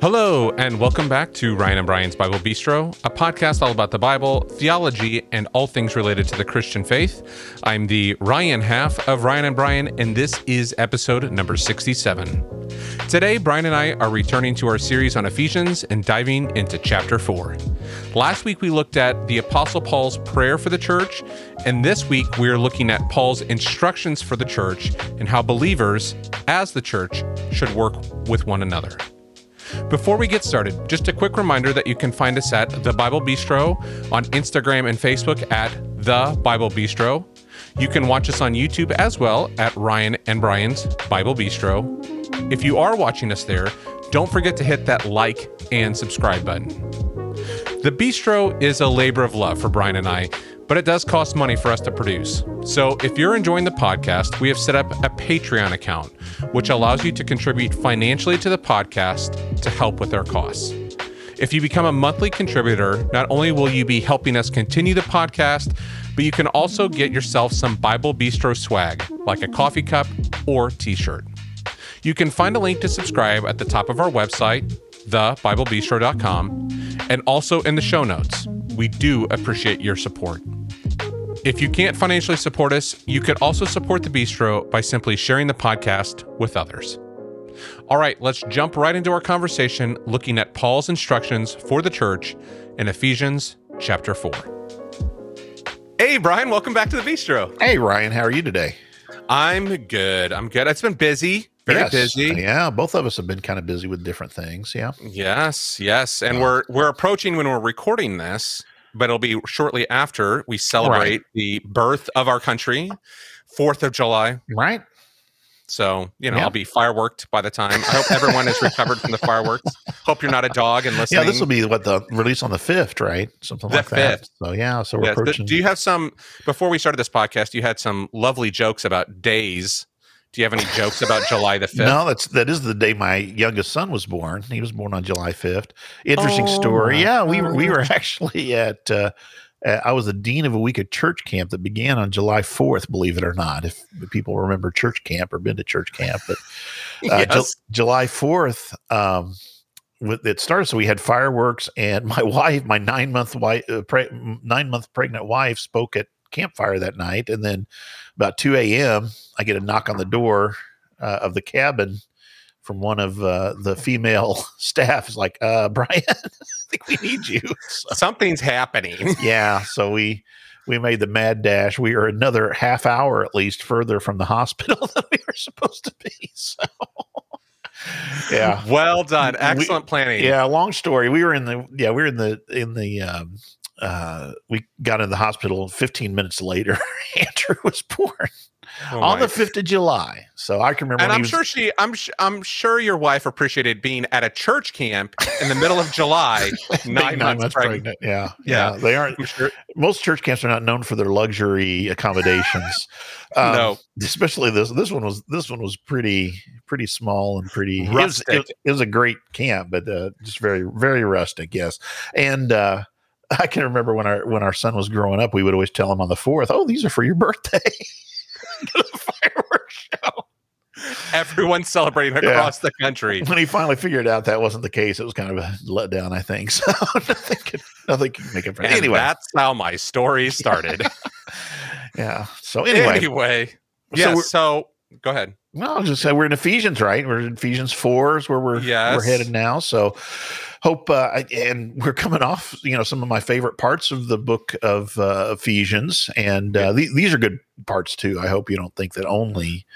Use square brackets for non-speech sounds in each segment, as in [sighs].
Hello, and welcome back to Ryan and Brian's Bible Bistro, a podcast all about the Bible, theology, and all things related to the Christian faith. I'm the Ryan half of Ryan and Brian, and this is episode number 67. Today, Brian and I are returning to our series on Ephesians and diving into chapter 4. Last week, we looked at the Apostle Paul's prayer for the church, and this week, we are looking at Paul's instructions for the church and how believers, as the church, should work with one another. Before we get started, just a quick reminder that you can find us at The Bible Bistro on Instagram and Facebook at The Bible Bistro. You can watch us on YouTube as well at Ryan and Brian's Bible Bistro. If you are watching us there, don't forget to hit that like and subscribe button. The bistro is a labor of love for Brian and I, but it does cost money for us to produce. So if you're enjoying the podcast, we have set up a Patreon account, which allows you to contribute financially to the podcast to help with our costs. If you become a monthly contributor, not only will you be helping us continue the podcast, but you can also get yourself some Bible Bistro swag, like a coffee cup or t shirt. You can find a link to subscribe at the top of our website, thebiblebistro.com, and also in the show notes. We do appreciate your support. If you can't financially support us, you could also support the bistro by simply sharing the podcast with others. All right, let's jump right into our conversation looking at Paul's instructions for the church in Ephesians chapter 4. Hey, Brian, welcome back to the bistro. Hey, Ryan, how are you today? I'm good. I'm good. It's been busy, very yes. busy. Yeah, both of us have been kind of busy with different things. Yeah. Yes, yes. And we're we're approaching when we're recording this but it'll be shortly after we celebrate right. the birth of our country, Fourth of July. Right. So you know, yeah. I'll be fireworked by the time. I hope everyone is recovered from the fireworks. Hope you're not a dog and listening. Yeah, this will be what the release on the fifth, right? Something the like 5th. that. So yeah, so we're yes. approaching. Do you have some? Before we started this podcast, you had some lovely jokes about days do you have any jokes about July the 5th? [laughs] No, that's that is the day my youngest son was born. He was born on July 5th. Interesting Oh, story. Yeah, we were we were actually at uh, uh, I was the dean of a week at church camp that began on July 4th, believe it or not. If people remember church camp or been to church camp, but [laughs] uh, Ju- July 4th um with it started so we had fireworks and my [laughs] wife my 9 month wife uh, pre- 9 month pregnant wife spoke at campfire that night and then about 2 a.m i get a knock on the door uh, of the cabin from one of uh, the female [laughs] staff is like uh [laughs] brian i think we need you So- Something's happening. [laughs] yeah so we we made the mad dash we are another half hour at least further from the hospital than we were supposed to be so yeah Well done. We- Excellent planning. yeah long story we were in the yeah we were in the in the um uh we got in the hospital 15 minutes later [laughs] andrew was born Oh on the 5th of july so i can remember and I'm was, sure she, I'm, sh- I'm sure your wife appreciated being at a church camp in the middle of July, [laughs] being nine, months, pregnant. yeah, Yeah. yeah they aren't sure. most church camps are not known for their luxury accommodations [laughs] Um, No. especially this this one was this one was pretty pretty small and pretty it was, Rustic. it, was- it was a great camp but uh, just very very rustic yes and uh I can remember when our when our son was growing up, we would always tell him on the fourth, "Oh, these are for your birthday." [laughs] The fireworks show. Everyone's celebrating across the country. When he finally figured out that wasn't the case, it was kind of a letdown, I think. [laughs] So nothing could nothing could make it. And Anyway, that's how my story [laughs] started. yeah. So anyway, anyway, So So, go ahead. No, I'll just say we're in Ephesians, right? We're in Ephesians four is where we're we're headed now. So hope uh, and we're coming off, you know, some of my favorite parts of the book of uh, Ephesians, and uh, the- these are good parts too. I hope you don't think that only,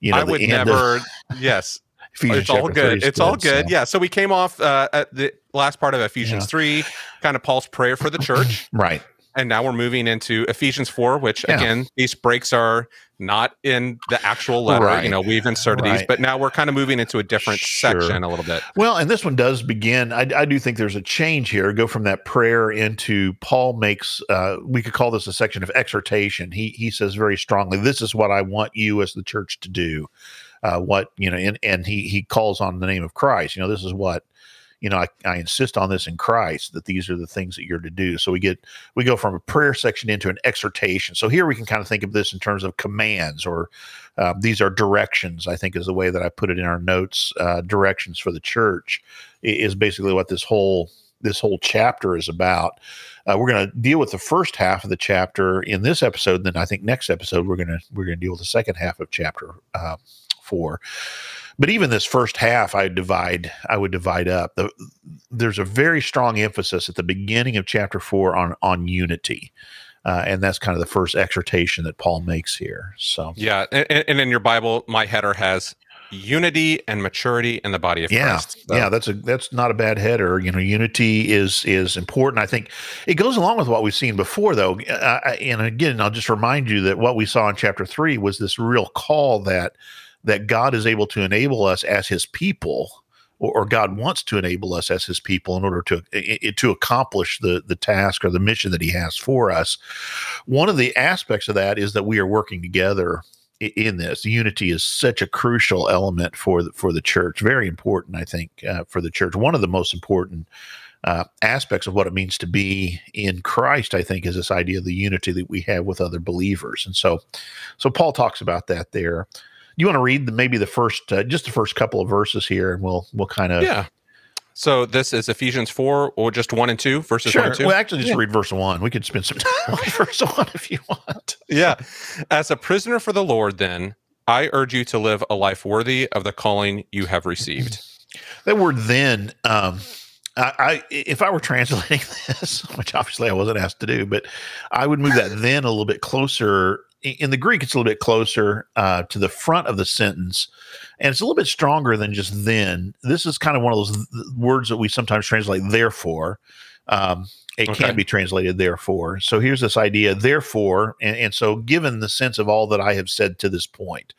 you know, I would end of never. yes, Ephesians it's all good. It's all good. so- Yeah. So we came off uh, at the last part of Ephesians Yeah. three, kind of Paul's prayer for the church, [clears throat] right. And now we're moving into Ephesians four, which Yeah. again, these breaks are not in the actual letter. You know, we've inserted these, but now we're kind of moving into a different Sure. section a little bit. Well, and this one does begin. I, I do think there's a change here. Go from that prayer into Paul makes. Uh, we could call this a section of exhortation. He he says very strongly, "This is what I want you as the church to do." Uh, what you know, and and he he calls on the name of Christ. You know, this is what you know, I, I insist on this in Christ that these are the things that you're to do. So we get we go from a prayer section into an exhortation. So here we can kind of think of this in terms of commands or uh, these are directions. I think is the way that I put it in our notes. Uh, directions for the church is basically what this whole this whole chapter is about. Uh, we're going to deal with the first half of the chapter in this episode. Then I think next episode we're going to we're going to deal with the second half of chapter uh, four. But even this first half, I divide. I would divide up. The, there's a very strong emphasis at the beginning of chapter four on on unity. Uh, and that's kind of the first exhortation that Paul makes here. So yeah, and, and in your Bible, my header has unity and maturity in the body of yeah, Christ. So. Yeah, that's a that's not a bad header. You know, unity is is important. I think it goes along with what we've seen before, though. Uh, and again, I'll just remind you that what we saw in chapter three was this real call that that God is able to enable us as His people. Or, God wants to enable us as His people in order to to accomplish the the task or the mission that He has for us. One of the aspects of that is that we are working together in this. Unity is such a crucial element for the, for the church. Very important, I think, uh, for the church. One of the most important uh, aspects of what it means to be in Christ, I think, is this idea of the unity that we have with other believers. And so, so Paul talks about that there. You want to read the, maybe the first, uh, just the first couple of verses here, and we'll we'll kind of yeah so this is Ephesians 4 or just 1 and 2 verses sure. 1 and 2? Well, actually, just yeah. read verse 1. We could spend some [laughs] time on verse 1 if you want. Yeah. As a prisoner for the Lord, then, I urge you to live a life worthy of the calling you have received. [laughs] That word then, um, I, I, if I were translating [laughs] this, which obviously I wasn't asked to do, but I would move that then a little bit closer in the Greek, it's a little bit closer uh, to the front of the sentence, and it's a little bit stronger than just then. This is kind of one of those words that we sometimes translate therefore. Um, it okay. can be translated therefore. So here's this idea, therefore, and, and, so given the sense of all that I have said to this point.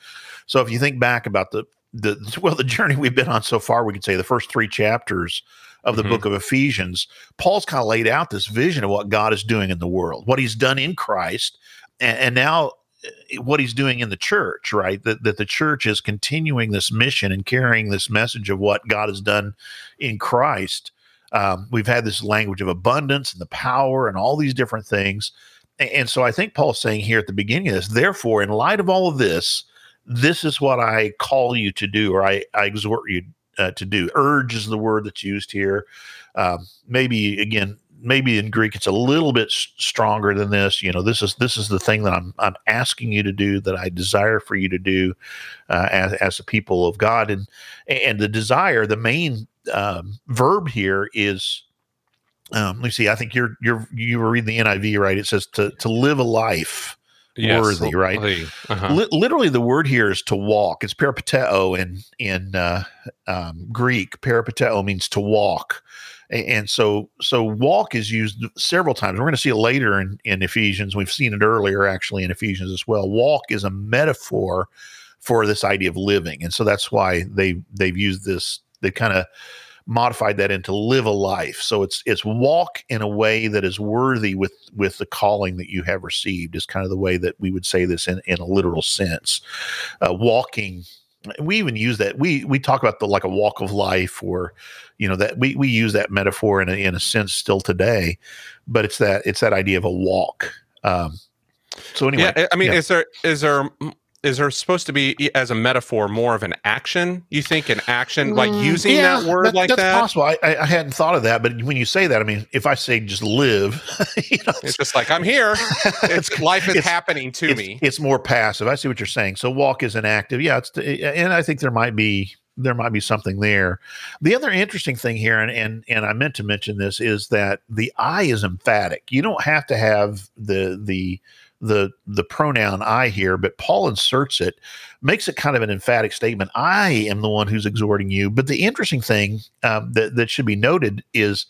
So if you think back about the the [laughs] well, the journey we've been on so far, we could say the first three chapters of the mm-hmm. book of Ephesians, Paul's kind of laid out this vision of what God is doing in the world, what he's done in Christ, and, and now eh, what he's doing in the church, right? That, that the church is continuing this mission and carrying this message of what God has done in Christ. Um, we've had this language of abundance and the power and all these different things. And, and so I think Paul's saying here at the beginning of this, therefore, in light of all of this, this is what I call you to do, or I, I exhort you uh, to do. Urge is the word that's used here. Um, maybe again, maybe in Greek it's a little bit stronger than this. You know, this is this is the thing that I'm I'm asking you to do that I desire for you to do uh, as as a people of God, and and the desire, the main um, verb here is. Um, let me see. I think you're you're you were reading the NIV right. It says to to live a life yes, worthy, right? Uh-huh. literally, the word here is to walk. It's peripateo in in uh, um, Greek. Peripateo means to walk and so so walk is used several times. We're going to see it later in, in ephesians. We've seen it earlier actually in ephesians as well. Walk is a metaphor for this idea of living and so that's why they they've used this they kind of modified that into live a life. So it's it's walk in a way that is worthy with with the calling that you have received is kind of the way that we would say this in, in a literal sense. Uh, walking we even use that we we talk about the like a walk of life or you know that we we use that metaphor in a, in a sense still today but it's that it's that idea of a walk um so anyway yeah i mean yeah. is there is there is there supposed to be as a metaphor more of an action? You think an action like mm, using yeah, that word that, like that's that? possible. I, I hadn't thought of that but when you say that i mean if i say just live [laughs] you know, it's, just like i'm here. It's [laughs] life is it's, happening to it's, me. it's more passive. I see what you're saying. So walk is an active yeah it's and i think there might be there might be something there. The other interesting thing here, and, and and I meant to mention this, is that the I is emphatic. You don't have to have the the the the pronoun I here, but Paul inserts it, makes it kind of an emphatic statement. I am the one who's exhorting you. But the interesting thing um, that that should be noted is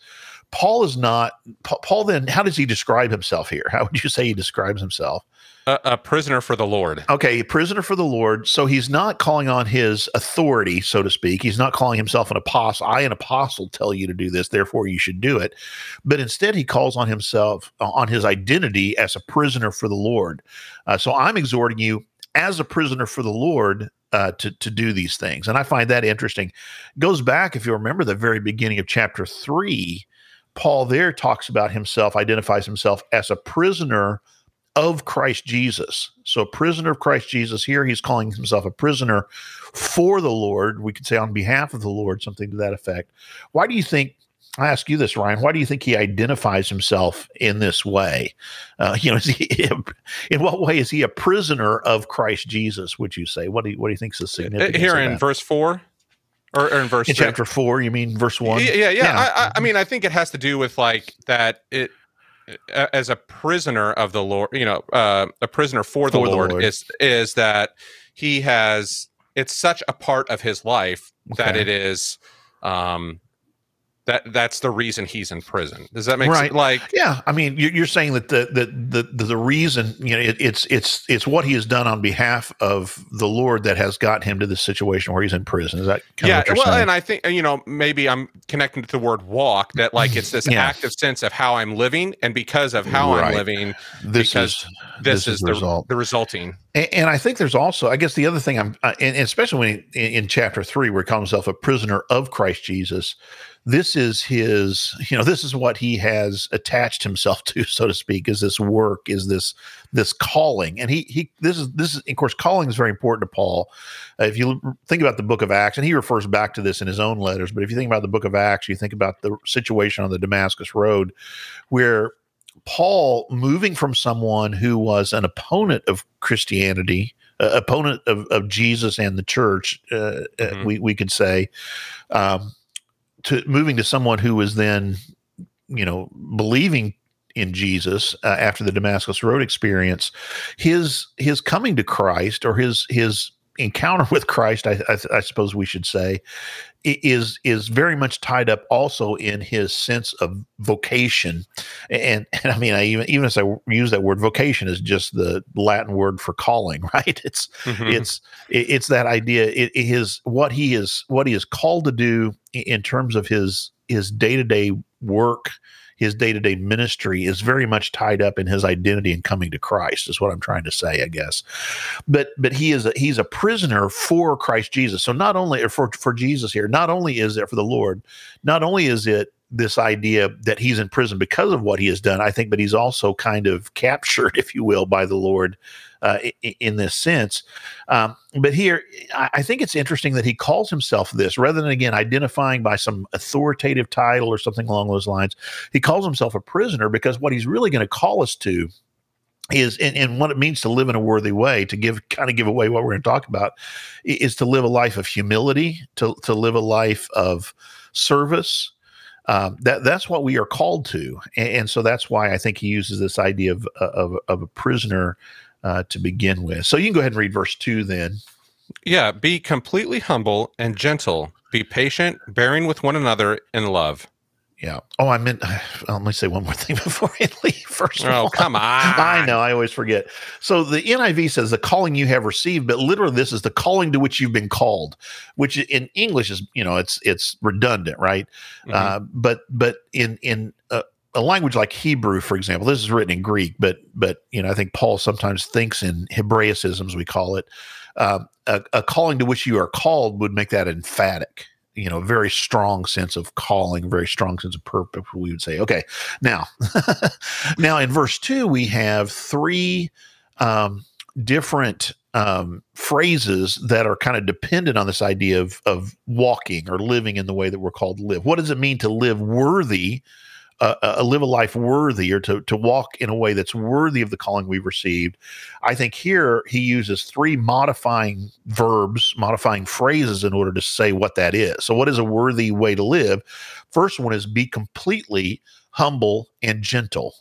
Paul is not Paul. Then how does he describe himself here? How would you say he describes himself? A, a, prisoner for the Lord. Okay, a prisoner for the Lord. So he's not calling on his authority, so to speak. He's not calling himself an apostle. I, an apostle, tell you to do this, therefore you should do it. But instead, he calls on himself, uh, on his identity as a prisoner for the Lord. Uh, so I'm exhorting you as a prisoner for the Lord, uh, to to do these things, and I find that interesting. Goes back, if you remember, the very beginning of chapter three. Paul there talks about himself, identifies himself as a prisoner of Christ Jesus. So, a prisoner of Christ Jesus. Here, he's calling himself a prisoner for the Lord. We could say on behalf of the Lord, something to that effect. Why do you think? I ask you this, Ryan. Why do you think he identifies himself in this way? Uh, [laughs] you know, he, [laughs] in what way is he a prisoner of Christ Jesus? Would you say? What do you, what do you think is the uh, significance here in verse four? Or, or, in verse in chapter four, you mean verse one? Yeah, yeah. yeah. I, I, mean, I think it has to do with like that. It as a prisoner of the Lord, you know, uh, a prisoner for the, for Lord, the Lord, is is that he has. It's such a part of his life okay. that it is. Um, that that's the reason he's in prison. Does that make right. sense? Like, yeah, I mean, you're saying that the the the the reason you know it, it's it's it's what he has done on behalf of the Lord that has got him to the situation where he's in prison. Is that yeah? well, saying? and I think you know maybe I'm connecting to the word walk that like it's this yeah. active sense of how I'm living, and because of how right. I'm living, this is this, this is, the, result. the resulting. And, and, I think there's also, I guess, the other thing I'm, uh, and especially when in, in chapter three, where he calls himself a prisoner of Christ Jesus this is his you know this is what he has attached himself to [laughs] so to speak is this work is this this calling and he he this is this is of course calling is very important to paul uh, if you think about the book of acts and he refers back to this in his own letters but if you think about the book of acts you think about the situation on the damascus road where paul moving from someone who was an opponent of christianity uh, opponent of, of jesus and the church uh, uh mm-hmm. we, we could say um, to moving to someone who was then, you know, believing in Jesus uh, after the Damascus Road experience, his his coming to Christ or his his encounter with Christ, I, I, I, suppose we should say, is is very much tied up also in his sense of vocation, and, [laughs] and I mean, I even even as I use that word, vocation is just the Latin word for calling, [laughs] right? It's mm-hmm. it's it's that idea. It, it is what he is what he is called to do in terms of his his day to day work his day-to-day ministry is very much tied up in his identity and coming to Christ is what I'm trying to say I guess. But but he is a, he's a prisoner for Christ Jesus. So not only for for Jesus here not only is it for the Lord not only is it this idea that he's in prison because of what he has done, I think, but he's also kind of captured, [laughs] if you will, by the Lord uh, in, this sense. Um, but here, I, I, think it's interesting that he calls himself this rather than, again, identifying by some authoritative title or something along those lines. He calls himself a prisoner because what he's really going to call us to is and, and, what it means to live in a worthy way to give kind of give away what we're going to talk about is to live a life of humility to to live a life of service um, that that's what we are called to, and, and, so that's why I think he uses this idea of of, of a prisoner uh, to begin with. So you can go ahead and read verse two then. Yeah, be completely humble and gentle. Be patient, bearing with one another in love. Yeah. Oh, I meant. [sighs] I let me say one more thing [laughs] before I leave. First oh, all, come [laughs] on. I know. I always forget. So the NIV says the calling you have received, but literally this is the calling to which you've been called, which in English is you know it's it's redundant, right? Mm-hmm. Uh, but but in in a, a language like Hebrew, for example, this is written in Greek, but but you know I think Paul sometimes thinks in Hebraicisms we call it. Uh, a, a calling to which you are called would make that emphatic you know, very strong sense of calling, very strong sense of purpose. We would say, okay, now, [laughs] now in verse two, we have three um, different um, phrases that are kind of dependent on this idea of of walking or living in the way that we're called to live. What does it mean to live worthy uh, live a life worthy or to, to walk in a way that's worthy of the calling we've received. I think here he uses three modifying verbs, modifying phrases in order to say what that is. So, what is a worthy way to live? First one is be completely humble and gentle.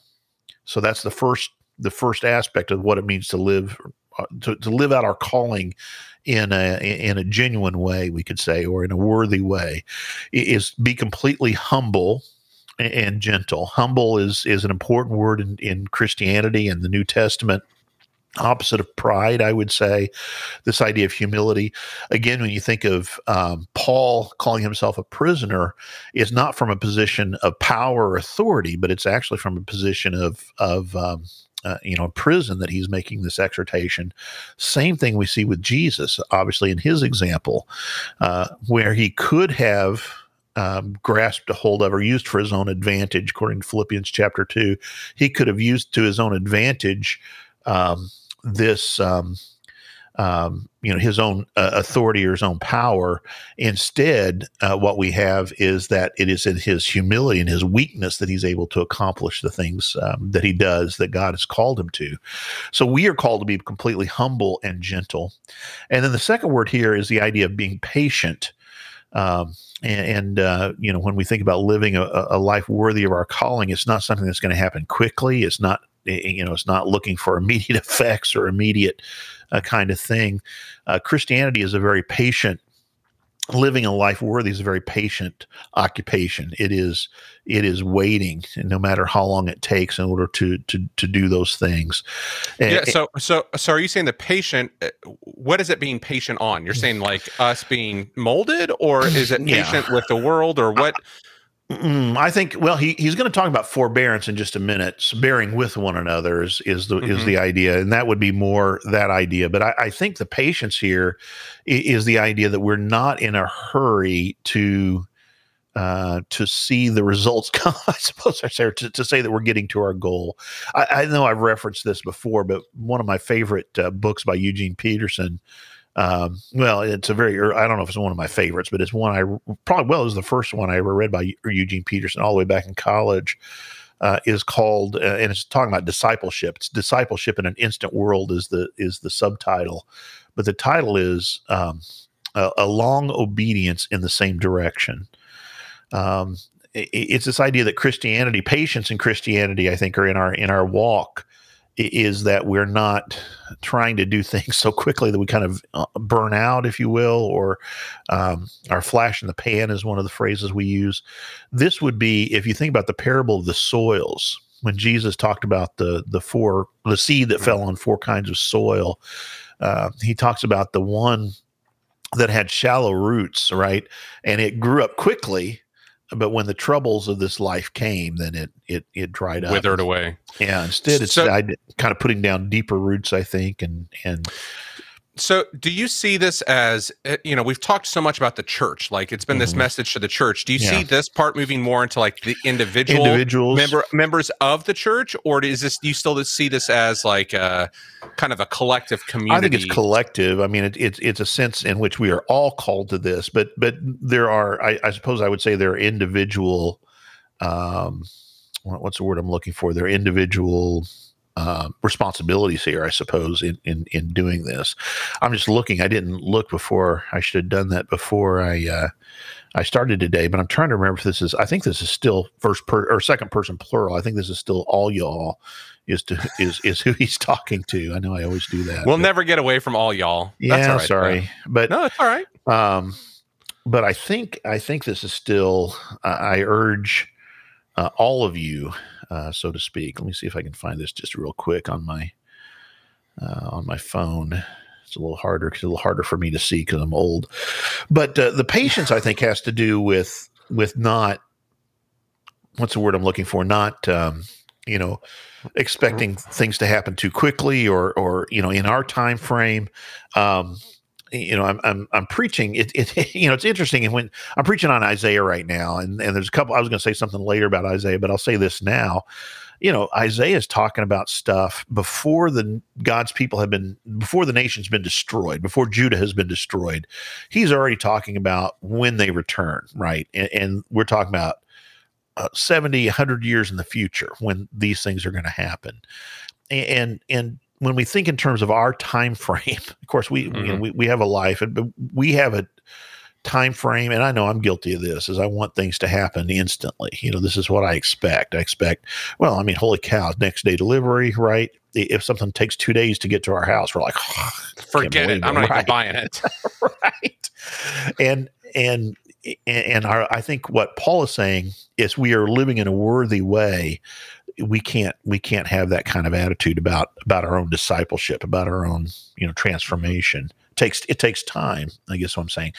So that's the first the first aspect of what it means to live uh, to, to live out our calling in a in a genuine way we could say or in a worthy way is be completely humble and gentle. Humble is is an important word in, in Christianity and the New Testament. Opposite of pride, I would say, this idea of humility. Again, when you think of um, Paul calling himself a prisoner, is not from a position of power or authority, but it's actually from a position of of um, uh, you know prison that he's making this exhortation. Same thing we see with Jesus, obviously in his example, uh, where he could have. Um, grasped a hold of or used for his own advantage, according to Philippians chapter two, he could have used to his own advantage um, this um, um, you know his own uh, authority or his own power. Instead, uh, what we have is that it is in his humility and his weakness that he's able to accomplish the things um, that he does that God has called him to. So we are called to be completely humble and gentle. And then the second word here is the idea of being patient. Um, and, and uh, you know, when we think about living a, a life worthy of our calling, it's not something that's going to happen quickly. It's not you know it's not looking for [laughs] immediate effects or immediate uh, kind of thing uh, christianity is a very patient living a life worthy is a very patient occupation. It is it is waiting and no matter how long it takes in order to to to do those things. Yeah so so so are you saying the patient uh, what is it being patient on? You're saying like us being molded or is it patient yeah. with the world or what Mm, I think well he he's going to talk about forbearance in just a minute. So bearing with one another is is the mm-hmm. is the idea, and that would be more that idea. But I, I, think the patience here is the idea that we're not in a hurry to uh, to see the results [laughs] come. I suppose I say to, to say that we're getting to our goal. I, I, know I've referenced this before, but one of my favorite uh, books by Eugene Peterson um, well, it's a very, I don't know if it's one of my favorites, but it's one I probably, well, it was the first one I ever read by Eugene Peterson all the way back in college. Uh, is called, uh, and it's talking about discipleship. It's discipleship in an instant world is the is the subtitle, but the title is um, a, a, long obedience in the same direction. Um, it, it's this idea that Christianity, patience in Christianity, I think, are in our in our walk is that we're not trying to do things [laughs] so quickly that we kind of uh, burn out, if you will, or um, our flash in the pan is one of the phrases we use. This would be if you think about the parable of the soils when Jesus talked about the the four the seed that fell on four kinds of soil. Uh, he talks about the one that had shallow roots, right, and it grew up quickly but when the troubles of this life came, then it it it dried up, withered away. Yeah, instead it's so, kind of putting down deeper roots, I think, and and so, do you see this as eh, you know we've talked so much about the church, like it's been mm-hmm. this message to the church. Do you yeah. see this part moving more into like the individual individuals member, members of the church, or is this do you still see this as like a kind of a collective community? I think it's collective. I mean, it, it's it's a sense in which we are all called to this, but but there are, I, I suppose, I would say there are individual. Um, what's the word I'm looking for? There are individual uh, responsibilities here, I suppose, in, in in doing this. I'm just looking. I didn't look before. I should have done that before I uh, I started today. But I'm trying to remember if this is. I think this is still first per or second person plural. I think this is still all y'all is to is is who he's talking to. I know I always do that. We'll but, never get away from all y'all. That's yeah, sorry, but no, it's all right. Um, but I think I think this is still. Uh, I urge uh, all of you uh, so to speak. Let me see if I can find this just real quick on my uh, on my phone. It's a little harder it's a little harder for me to see because I'm old. But uh, the patience, I think, has to do with with not what's the word I'm looking for? Not um, you know expecting things to happen too quickly or or you know in our time frame. Um, you know, I'm I'm I'm preaching. It, it [laughs] you know, it's interesting. And when I'm preaching on Isaiah right now, and and there's a couple. I was going to say something later about Isaiah, but I'll say this now. You know, Isaiah is talking about stuff before the God's people have been before the nation's been destroyed, before Judah has been destroyed. He's already talking about when they return, right? And, and we're talking about uh, 70, 100 years in the future when these things are going to happen. And and when we think in terms of our time frame, [laughs] of course, we mm-hmm. you know, mm-hmm. we, we have a life, and we have a time frame, and I know I'm guilty of this. Is I want things to happen instantly. You know, this is what I expect. I expect. Well, I mean, holy cow, next day delivery, right? If something takes two days to get to our house, we're like, [sighs] oh, forget it. I'm not right. even buying it. [laughs] right. And and and our, I think what Paul is saying is we are living in a worthy way we can't we can't have that kind of attitude about about our own discipleship, about our own you know transformation. It takes it takes time. I guess what I'm saying.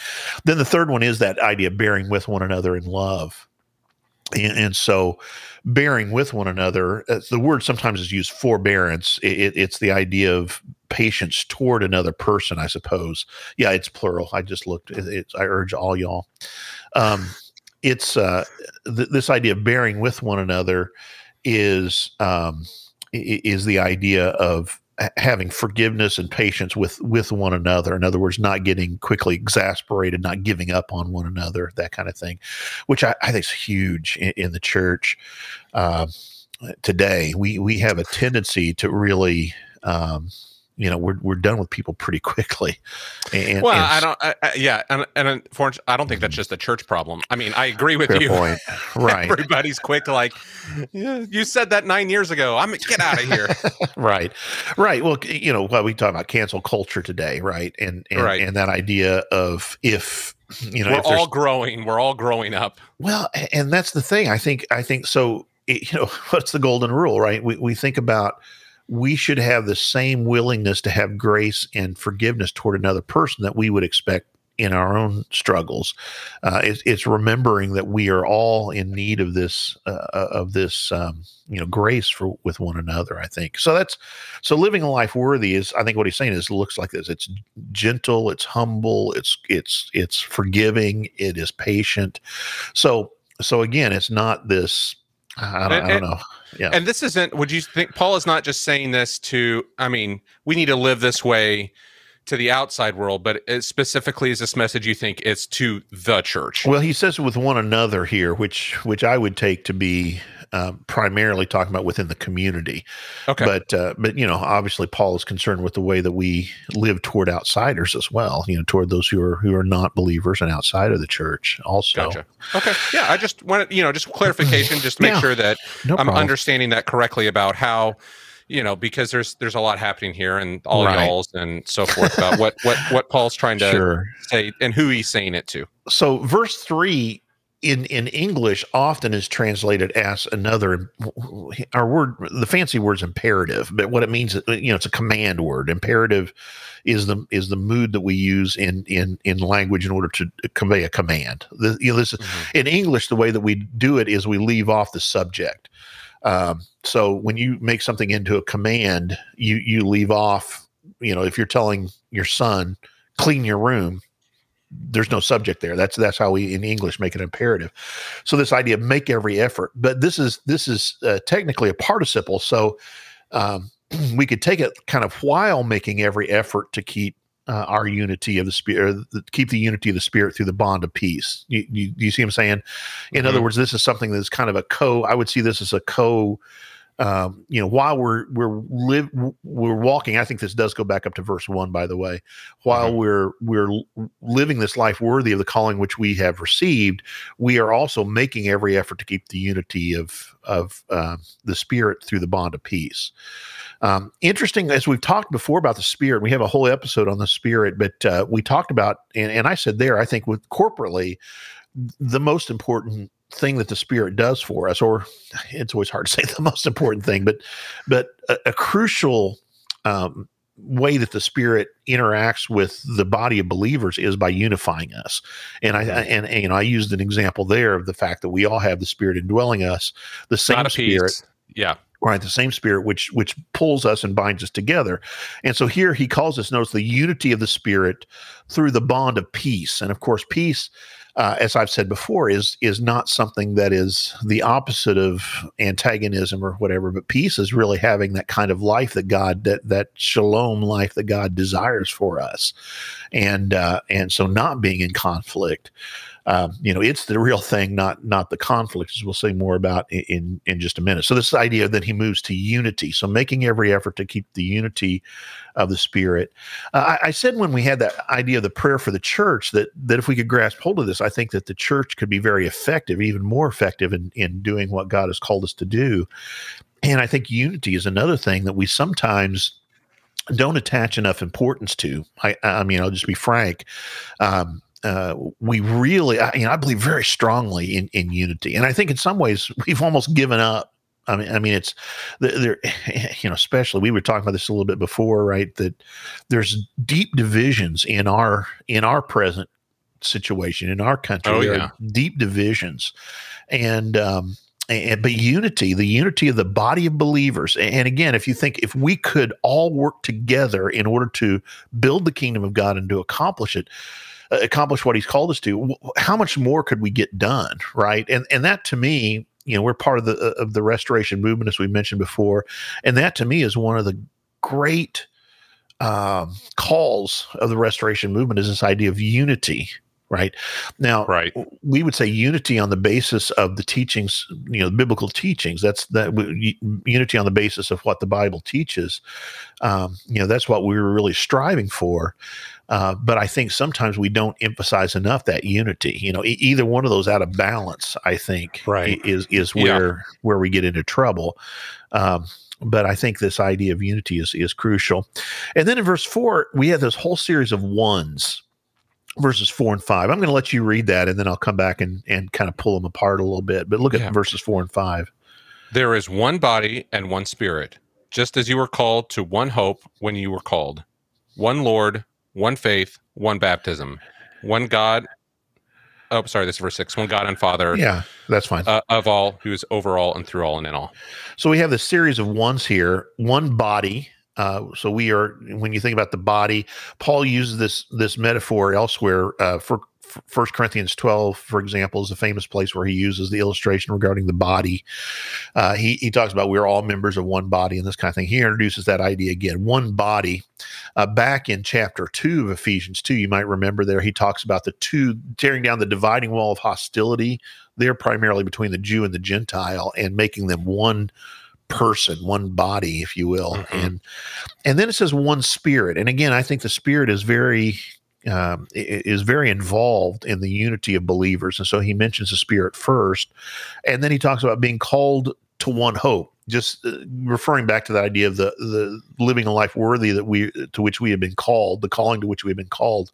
Then the third one is that idea of bearing with one another in love. and, and so bearing with one another uh, the word sometimes is used forbearance it, it's the idea of patience toward another person i suppose yeah it's plural i just looked it's i urge all y'all um, it's uh, th- this idea of bearing with one another is um, is the idea of having forgiveness and patience with with one another. In other words not getting quickly exasperated not giving up on one another that kind of thing which i, I think is huge in, in the church uh, today. We we have a tendency to really um, you know we're we're done with people pretty [laughs] quickly. And, well, and, I don't. I, I, yeah, and and unfortunately, I don't think that's just a church problem. I mean, I agree with you. Point. [laughs] Right. Everybody's quick. Like, yeah, you said that nine years ago. I'm get out of here. [laughs] right. Right. Well, you know, what we talk about cancel culture today, right? And and right. and that idea of if you know we're all growing, we're all growing up. Well, and that's the thing. I think. I think so. It, you know, what's the golden rule, right? We we think about we should have the same willingness to have grace and forgiveness toward another person that we would expect in our own struggles. Uh, it's, it's, remembering that we are all in need of this uh, uh, of this um, you know grace for with one another. I think so. That's so living a life worthy is. I think what he's saying is looks like this. It's gentle. It's humble. It's it's it's forgiving. It is patient. So so again, it's not this. I don't, and, I don't know. Yeah. And this isn't, would you think Paul is not just saying this to, I mean, we need to live this way to the outside world, but specifically is this message you think it's to the church? Well, he says with one another here, which which I would take to be um, primarily talking about within the community. Okay. But uh, but you know, obviously, Paul is concerned with the way that we live toward outsiders as well. You know, toward those who are who are not believers and outside of the church. Also. Gotcha. Okay. Yeah, I just wanted you know just clarification, just to make yeah, sure that no I'm problem. understanding that correctly about how you know because there's there's a lot happening here and all right. y'all's and so forth about what what what Paul's trying to sure. say and who he's saying it to. So verse three in in English often is translated as another our word the fancy word's imperative but what it means you know it's a command word. Imperative is the is the mood that we use in in in language in order to convey a command. The, you know this mm-hmm. in English the way that we do it is we leave off the subject. Um, so when you make something into a command you you leave off you know if you're telling your son clean your room there's no subject there. That's that's how we in English make it imperative. So this idea of make every effort, but this is this is uh, technically a participle. So um, [clears throat] we could take it kind of while making every effort to keep uh, our unity of the spirit, keep the unity of the spirit through the bond of peace. You, you, you see what I'm saying? In mm-hmm. other words, this is something that's kind of a co. I would see this as a co um, you know, while we're we're live we're walking. I think this does go back up to verse one, by the way. While mm-hmm. we're we're living this life worthy of the calling which we have received, we are also making every effort to keep the unity of of uh, the spirit through the bond of peace. Um, interesting, as we've talked before about the spirit, we have a whole episode on the spirit, but uh, we talked about, and, and I said there, I think with corporately, the most important thing that the spirit does for us or [laughs] it's always hard to say the most important thing but but a, a crucial um, way that the spirit interacts with the body of believers is by unifying us. And I, and, and you know i used an example there of the fact that we all have the spirit indwelling us the same spirit piece. yeah. Right the same spirit which which pulls us and binds us together. And so here he calls us notice the unity of the spirit through the bond of peace. And of course peace uh, as I've said before, is is not something that is the opposite of antagonism or whatever. But peace is really having that kind of life that God that that shalom life that God desires for us, and uh, and so not being in conflict um, you know, it's the real thing, not not the conflict, as we'll say more about in, in, in just a minute. So this idea that he moves to unity, so making every effort to keep the unity of the spirit. Uh, I, I, said when we had that idea of the prayer for the church that that if we could grasp hold of this, I think that the church could be very effective, even more effective in in doing what God has called us to do. And I think unity is another thing that we sometimes don't attach enough importance to. I, I mean, I'll just be frank. Um, uh, we really, I, you know, I believe very strongly in, in unity, and I think in some ways [laughs] we've almost given up. I mean, I mean, it's there, [laughs] you know, especially we were talking about this a little bit before, right? That there's deep divisions in our in our present situation in our country. Oh, yeah. deep divisions, and um, and but unity, the unity of the body of believers. And again, if you think if we could all work together in order to build the kingdom of God and to accomplish it, accomplish what He's called us to, how much more could we get done, right? And and that to me, you know, we're part of the uh, of the restoration movement as we mentioned before, and that to me is one of the great um, calls of the restoration movement is this idea of unity right now Right. we would say unity on the basis of the teachings you know biblical teachings that's that w- unity on the basis of what the bible teaches um, you know that's what we were really striving for uh, but i think sometimes we don't emphasize enough that unity you know e- either one of those out of balance i think Right. is is Yeah. where where we get into trouble um, but I think this idea of unity is is crucial. And then in verse four, we have this whole series of ones, verses four and five. I'm going to let you read that, and then I'll come back and and kind of pull them apart a little bit. But look at Yeah. verses four and five. There is one body and one spirit, just as you were called to one hope when you were called. One Lord, one faith, one baptism, one God. Oh, sorry, this is verse six. One God and Father Yeah, that's fine. uh, of all, who is over all and through all and in all. So we have this series of ones here, one body. Uh, so we are when you think about the body, Paul uses this this metaphor elsewhere. Uh, for First Corinthians twelve, for example, is a famous place where he uses the illustration regarding the body. Uh, he he talks about we're all members of one body and this kind of thing. He introduces that idea again, one body. Uh, back in chapter two of Ephesians two, you might remember there he talks about the two tearing down the dividing wall of hostility there primarily between the Jew and the Gentile and making them one person, one body, if you will. Mhm. And and then it says one spirit. And again, I think the spirit is very um, is very involved in the unity of believers. And so he mentions the spirit first, and then he talks about being called to one hope. Just uh, referring back to the idea of the the living a life worthy that we to which we have been called, the calling to which we have been called.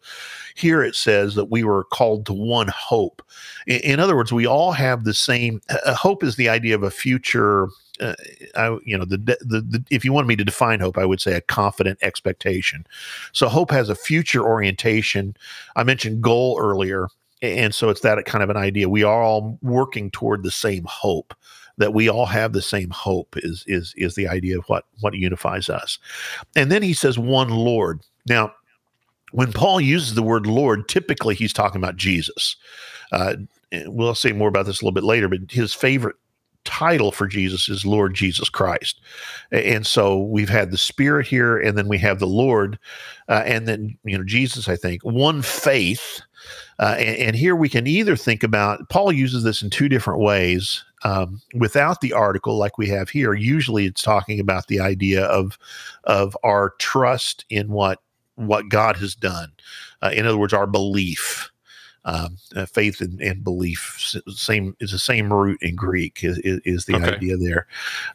Here it says that we were called to one hope. In, in other words, we all have the same. Uh, hope is the idea of a future. Uh, I, you know, the, the the if you wanted me to define hope, I would say a confident expectation. So hope has a future orientation. I mentioned goal earlier, and so it's that kind of an idea. We are all working toward the same hope. That we all have the same hope is is is the idea of what what unifies us. And then he says one Lord. Now, when Paul uses the word Lord, typically he's talking about Jesus. Uh, we'll say more about this a little bit later, but his favorite title for Jesus is Lord Jesus Christ. And so we've had the Spirit here, and then we have the Lord, uh, and then, you know, Jesus, I think, one faith. Uh, and, and here we can either think about, Paul uses this in two different ways. Um, without the article, like we have here, usually it's talking about the idea of of our trust in what what God has done. Uh, in other words, our belief um, uh, faith and, and belief same is the same root in greek is, is, is the Okay. idea there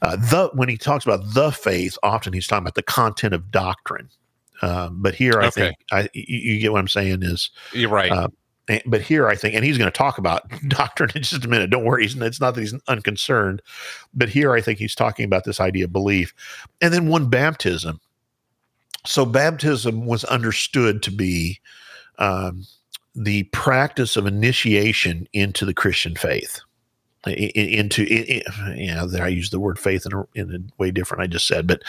uh, the when he talks about the faith often he's talking about the content of doctrine um, but here i Okay. think I, you, you get what i'm saying is You're right. But here i think and he's going to talk about [laughs] doctrine in just a minute don't worry it's not that he's unconcerned but here i think he's talking about this idea of belief and then one baptism so baptism was understood to be um, the practice of initiation into the Christian faith. Into, i- i- you know, there I use the word faith in a, in a way different. I just said, but,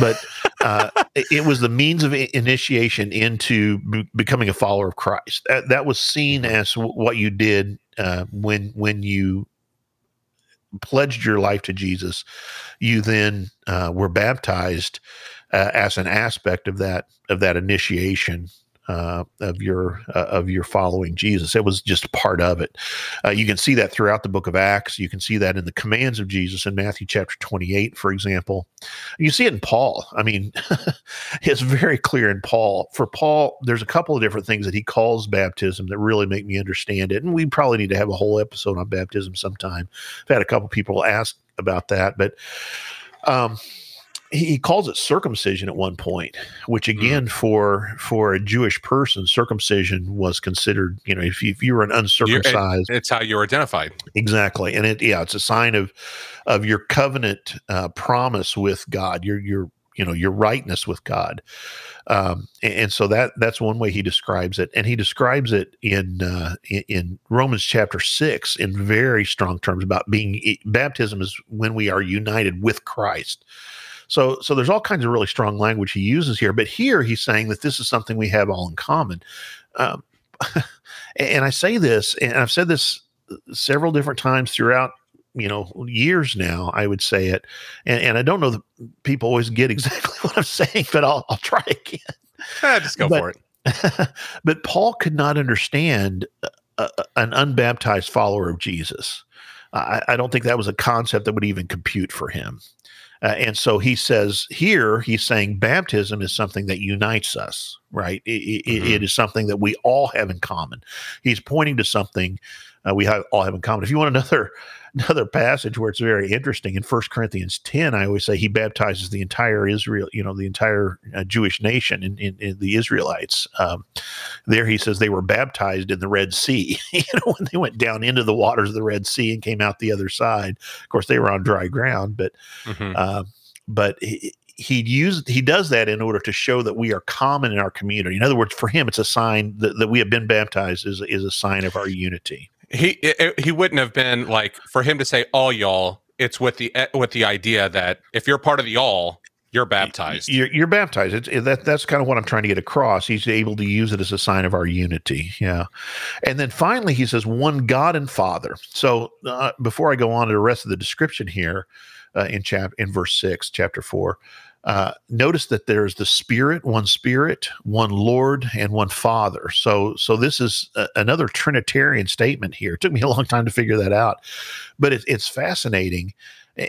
but uh, it, was the means of initiation into be- becoming a follower of Christ. That, that was seen as what you did uh, when when you pledged your life to Jesus. You then uh, were baptized uh, as an aspect of that of that initiation uh, of your uh, of your following Jesus. It was just part of it. Uh, you can see that throughout the book of Acts. You can see that in the commands of Jesus in Matthew chapter 28, for example. You see it in Paul. I mean, [laughs] it's very clear in Paul. For Paul, there's a couple of different things that he calls baptism that really make me understand it. And we probably need to have a whole episode on baptism sometime. I've had a couple people ask about that, but um, he, calls it circumcision at one point, which again for for a Jewish person, circumcision was considered. You know, if you, if you were an uncircumcised, it's how you're identified. exactly, and it yeah, it's a sign of of your covenant uh, promise with God. Your your you know your rightness with God. Um, and, and, so that that's one way he describes it, and he describes it in uh, in, in, Romans chapter six in very strong terms about being baptism is when we are united with Christ. So so there's all kinds of really strong language he uses here, but here he's saying that this is something we have all in common. Um, [laughs] and I say this, and I've said this several different times throughout you know years now i would say it and, and i don't know that people always get [laughs] exactly what i'm saying but i'll, I'll try again. Eh, just go but, for it. [laughs] but paul could not understand a, a, an unbaptized follower of jesus. I, I, don't think that was a concept that would even compute for him uh, and so he says here he's saying baptism is something that unites us right? It, mm-hmm. it is something that we all have in common. He's pointing to something uh, we have, all have in common. If you want another another passage where it's very interesting in First Corinthians 10. I always say he baptizes the entire Israel, you know, the entire uh, Jewish nation in, in, in the Israelites. Um, there he says they were baptized in the Red Sea, [laughs] you know, when they went down into the waters of the Red Sea and came out the other side. Of course, they were on dry ground, but, mm-hmm. uh, but he, he used he does that in order to show that we are common in our community. In other words, for him, it's a sign that, that we have been baptized is is a sign of our unity he it, he wouldn't have been like for him to say all y'all it's with the eh, with the idea that if you're part of the all you're baptized. you're, you're baptized. It's, it, that that's kind of what i'm trying to get across. He's able to use it as a sign of our unity yeah. And then finally he says one god and father. So uh, before i go on to the rest of the description here uh, in chap in verse 6 chapter 4 uh, notice that there's the Spirit, one Spirit, one Lord, and one Father. So, so this is a, another Trinitarian statement here. It took me a long time to figure that out, but it, it's fascinating.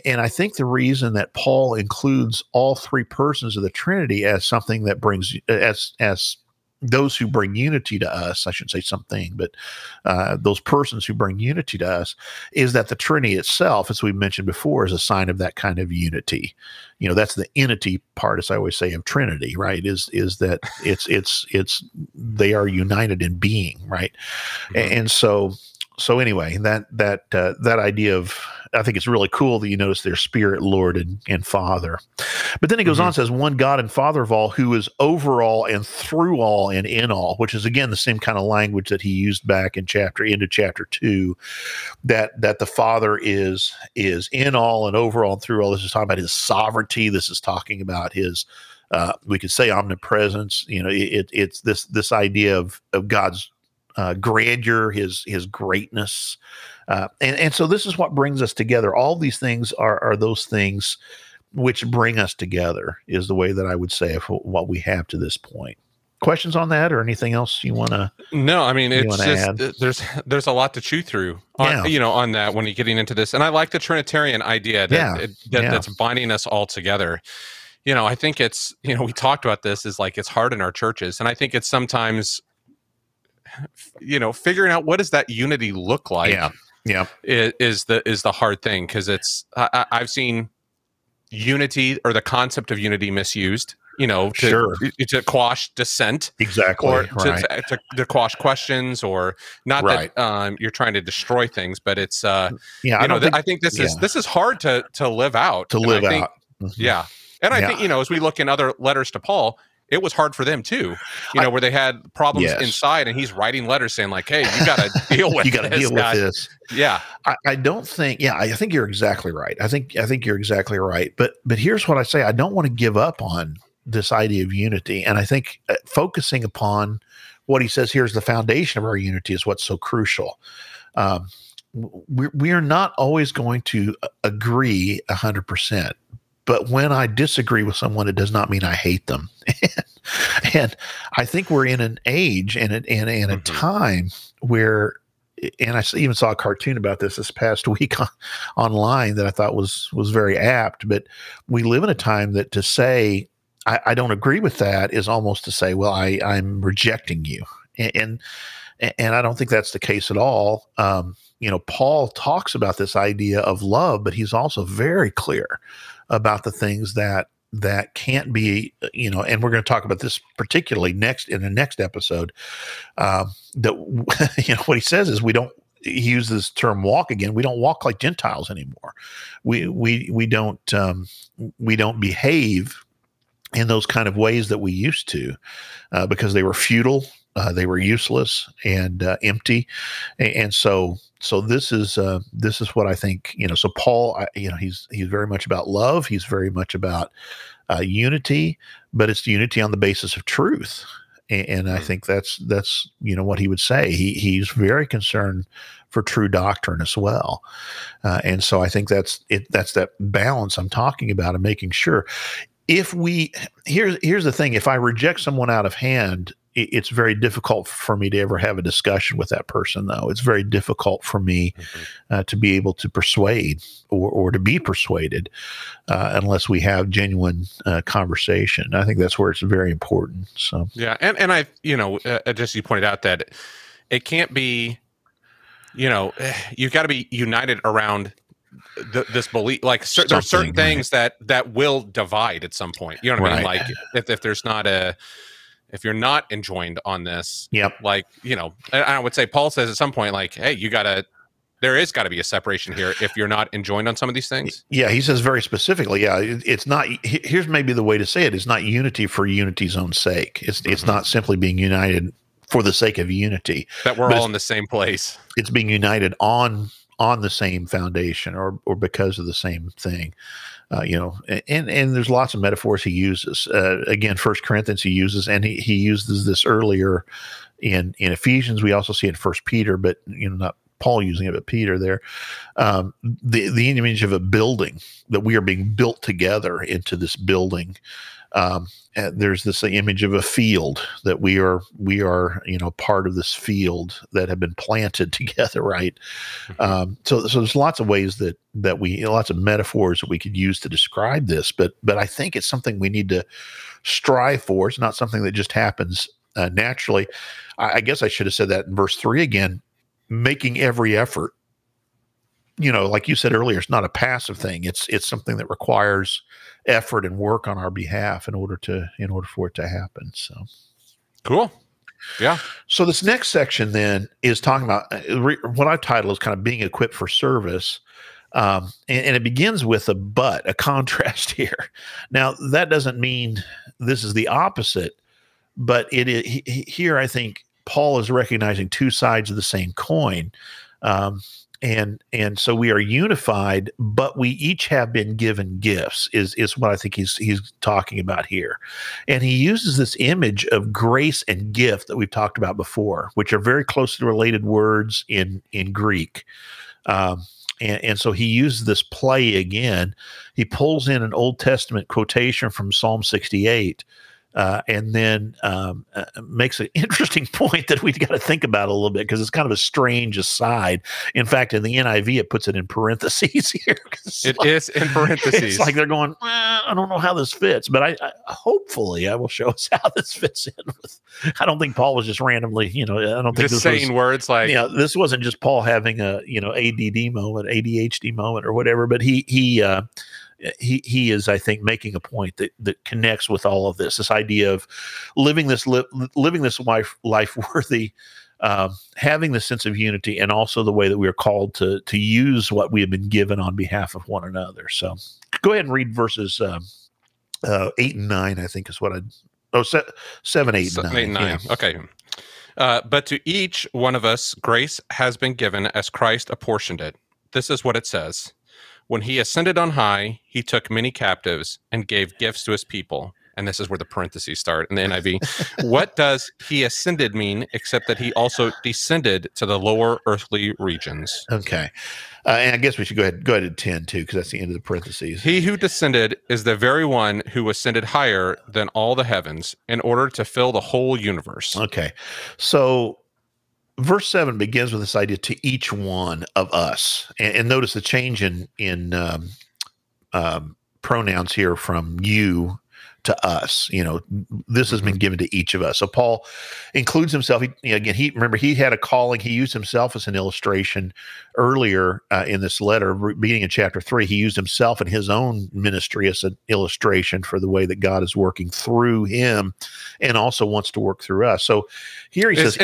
And I think the reason that Paul includes all three persons of the Trinity as something that brings as as those who bring unity to us, I should say something, but uh, those persons who bring unity to us, is that the Trinity itself, as we mentioned before, is a sign of that kind of unity. You know, that's the entity part, as I always say, of Trinity, right? Is is that [laughs] it's it's it's they are united in being, right? Mm-hmm. And, and so so anyway, that that uh, that idea of I think it's really cool that you notice their spirit, Lord, and, and Father. But then he goes mm-hmm. on says, one God and Father of all, who is over all and through all and in all, which is again the same kind of language that he used back in chapter into chapter two, that that the Father is is in all and over all and through all. This is talking about his sovereignty. This is talking about his uh, we could say omnipresence. You know, it, it's this this idea of of God's uh, grandeur, his his greatness, uh, and and so this is what brings us together. All these things are are those things which bring us together. Is the way that I would say of what we have to this point. Questions on that, or anything else you want to? No, I mean it's just add? there's there's a lot to chew through. On, yeah. you know, on that when you're getting into this, and I like the Trinitarian idea that, yeah. that, yeah. that's binding us all together you know, I think it's, you know, we talked about this is like it's hard in our churches. And I think it's sometimes you know figuring out what does that unity look like yeah yeah is, is the is the hard thing because it's I, i've seen unity or the concept of unity misused you know to, sure. to quash dissent exactly or right. to, to, to, quash questions or not right. that um, you're trying to destroy things but it's uh yeah I, know, think, I think this yeah. is this is hard to to live out to live think, out mm-hmm. yeah and I yeah. think you know as we look in other letters to Paul it was hard for them too. You know, I, where they had problems yes. inside, and he's writing letters saying like, "Hey, you got to [laughs] deal with you got to deal guy. with this." Yeah, I, I, don't think. Yeah, I think you're exactly right. I think I think you're exactly right. But but here's what I say: I don't want to give up on this idea of unity, and I think uh, focusing upon what he says here is the foundation of our unity is what's so crucial. Um, we we are not always going to uh, agree hundred percent but when I disagree with someone, it does not mean I hate them. [laughs] and I think we're in an age and a, and, and a mm-hmm. time where, and I even saw a cartoon about this this past [laughs] week on, online that I thought was was very apt. But we live in a time that to say I, I don't agree with that is almost to say, well, I I'm rejecting you, and and, and I don't think that's the case at all. Um, you know, Paul talks about this idea of love, but he's also very clear about the things that that can't be you know and we're going to talk about this particularly next in the next episode um, that [laughs] you know what he says is we don't he uses this term walk again. We don't walk like gentiles anymore. We we we don't um, we don't behave in those kind of ways that we used to uh, because they were futile uh, they were useless and uh, empty and, and, so so this is uh, this is what i think you know so paul I, you know he's he's very much about love he's very much about uh, unity but it's unity on the basis of truth and, and i hmm. think that's that's you know what he would say he he's very concerned for true doctrine as well. Uh, and so I think that's it. That's that balance I'm talking about and making sure. If we here's here's the thing: if I reject someone out of hand, it's very difficult for me to ever have a discussion with that person. Though it's very difficult for me mm-hmm. uh, to be able to persuade or or to be persuaded uh, unless we have genuine uh, conversation. I think that's where it's very important. So yeah, and and I you know uh, just you pointed out that it can't be you know, you've got to be united around th- this belief. Like cer- there are certain things right. that that will divide at some point. You know what right. I mean? Like if, if there's not a if you're not enjoined on this, yep. Like you know, I would say Paul says at some point, like, hey, you got to there is got to be a separation here if you're not enjoined on some of these things. Yeah, he says very specifically. Yeah, it's not. Here's maybe the way to say it: it's not unity for unity's own sake. It's mm-hmm. it's not simply being united for the sake of unity. That we're all in the same place. It's being united on on the same foundation or or because of the same thing. Uh, you know, and and there's lots of metaphors he uses. Uh, again, First Corinthians he uses, and he he uses this earlier in in Ephesians. We also see in First Peter, but you know not Paul using it, but Peter there. Um, the the image of a building that we are being built together into this building um, there's this image of a field that we are we are you know part of this field that have been planted [laughs] together right? Mm-hmm. um, so so there's lots of ways that that we you know, lots of metaphors that we could use to describe this but but i think it's something we need to strive for. It's not something that just happens uh, naturally. I, I guess i should have said that in verse 3 again making every effort. You know like you said earlier it's not a passive thing. It's it's something that requires effort and work on our behalf in order to in order for it to happen. So cool. Yeah. So this next section then is talking about uh, what I title is kind of being equipped for service. Um, and, and, it begins with a but, a [laughs] contrast here. Now, that doesn't mean this is the opposite, but it is here. I think Paul is recognizing two sides of the same coin. Um, and and so we are unified but we each have been given gifts is is what i think he's he's talking about here. And he uses this image of grace and gift that we've talked about before which are very closely related words in in greek. Um, and, and so he uses this play again. He pulls in an old testament quotation from psalm 68 uh, and then um, uh, makes an [laughs] interesting point that we've got to think about a little bit because it's kind of a strange aside. In fact, in the NIV, it puts it in parentheses [laughs] here. It like, is in parentheses. It's like they're going, eh, I don't know how this fits, but I, I, hopefully I will show us [laughs] how this fits in. With, I don't think Paul was just randomly, you know, I don't think just saying was, words like, yeah, this wasn't just Paul having a you know ADD moment, ADHD moment, or whatever, but he he. Uh, he he is I think making a point that that connects with all of this this idea of living this li- living this life life [laughs] worthy uh, having the sense of unity and also the way that we are called to to use what we have been given on behalf of one another so go ahead and read verses um, uh, eight and nine I think is what I oh se- seven eight seven, nine, eight, nine. Yeah. okay uh, but to each one of us grace has been given as Christ apportioned it this is what it says when he ascended on high, he took many captives and gave gifts to his people. And this is where the parentheses start in the NIV. [laughs] what does he ascended mean except that he also descended to the lower earthly regions? Okay. Uh, and I guess we should go ahead go ahead and 10 too, because that's the end of the parentheses. He who descended is the very one who ascended higher than all the heavens in order to fill the whole universe. Okay. So verse 7 begins with this idea to each one of us. And, and notice the change in in um, um, pronouns here from you to us you know this has been mm-hmm. given to each of us. So paul includes himself he, you know, again he remember he had a calling he used himself as an illustration earlier uh, in this letter beginning in chapter 3 he used himself and his own ministry as an illustration for the way that god is working through him and also wants to work through us. So here he says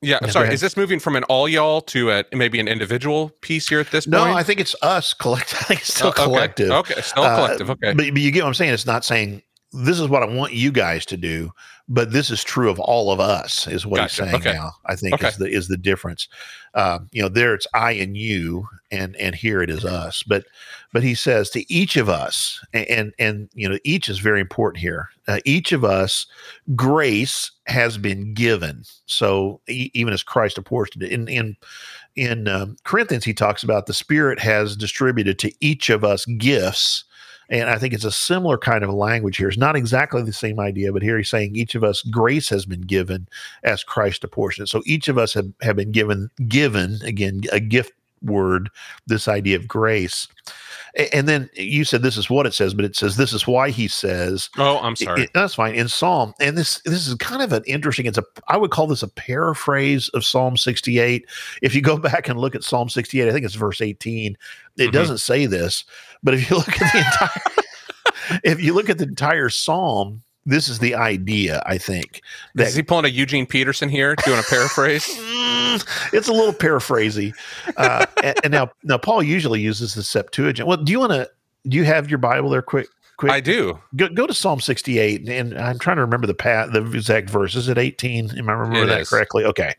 yeah, I'm sorry. Is this moving from an all y'all to a maybe an individual piece here at this no, point? No, I think it's us collective. [laughs] I think it's still oh, okay. collective. Okay, still uh, collective. Okay, but, but, you get what I'm saying. It's not saying this is what I want you guys to do, but this is true of all of us, is what Gotcha. he's saying Okay. now. I think Okay. is the is the difference. Um, you know, there it's I and you, and and here it is us. But but he says to each of us, a- and and you know, each is very important here. Uh, each of us, grace has been given. So e- even as Christ apportioned it in in in um, Corinthians, he talks about the Spirit has distributed to each of us gifts. And I think it's a similar kind of language here. It's not exactly the same idea, but here he's saying each of us grace has been given as Christ apportioned. So each of us have, have been given given again a gift word, this idea of grace. And then you said this is what it says, but it says this is why he says Oh, I'm sorry. it- that's fine. In Psalm, and this this is kind of an interesting. It's a I would call this a paraphrase of Psalm 68. If you go [laughs] back and look at Psalm 68, I think it's verse 18. It Mhm. doesn't say this, but if you look at the entire [laughs] if you look at the entire Psalm, this is the idea. I think Is he pulling a Eugene Peterson here, doing a paraphrase? [laughs] It's a little paraphrasy. Uh, and, and now now Paul usually uses the Septuagint. Well, do you want to? Do you have your Bible there? Quick, quick. I do. go, go to Psalm 68, and I'm trying to remember the pat the exact verse. Is it 18? Am I remember It that is. correctly? Okay.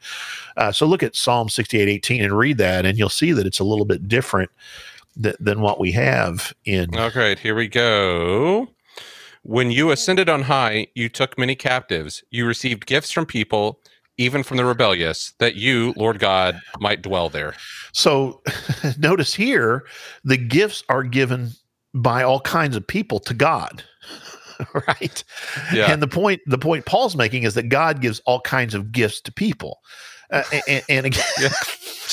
Uh, so look at Psalm 68, 18 and read that, and you'll see that it's a little bit different th- than what we have in. Okay, here we go. When you ascended on high, you took many captives. You received gifts from people, even from the rebellious, that you, Lord God, might dwell there. So [laughs] notice here, the gifts are given by all kinds of people to God. [laughs] right Yeah. and the point the point paul's making is that god gives all kinds of gifts to people uh, and, and again [laughs] Yeah.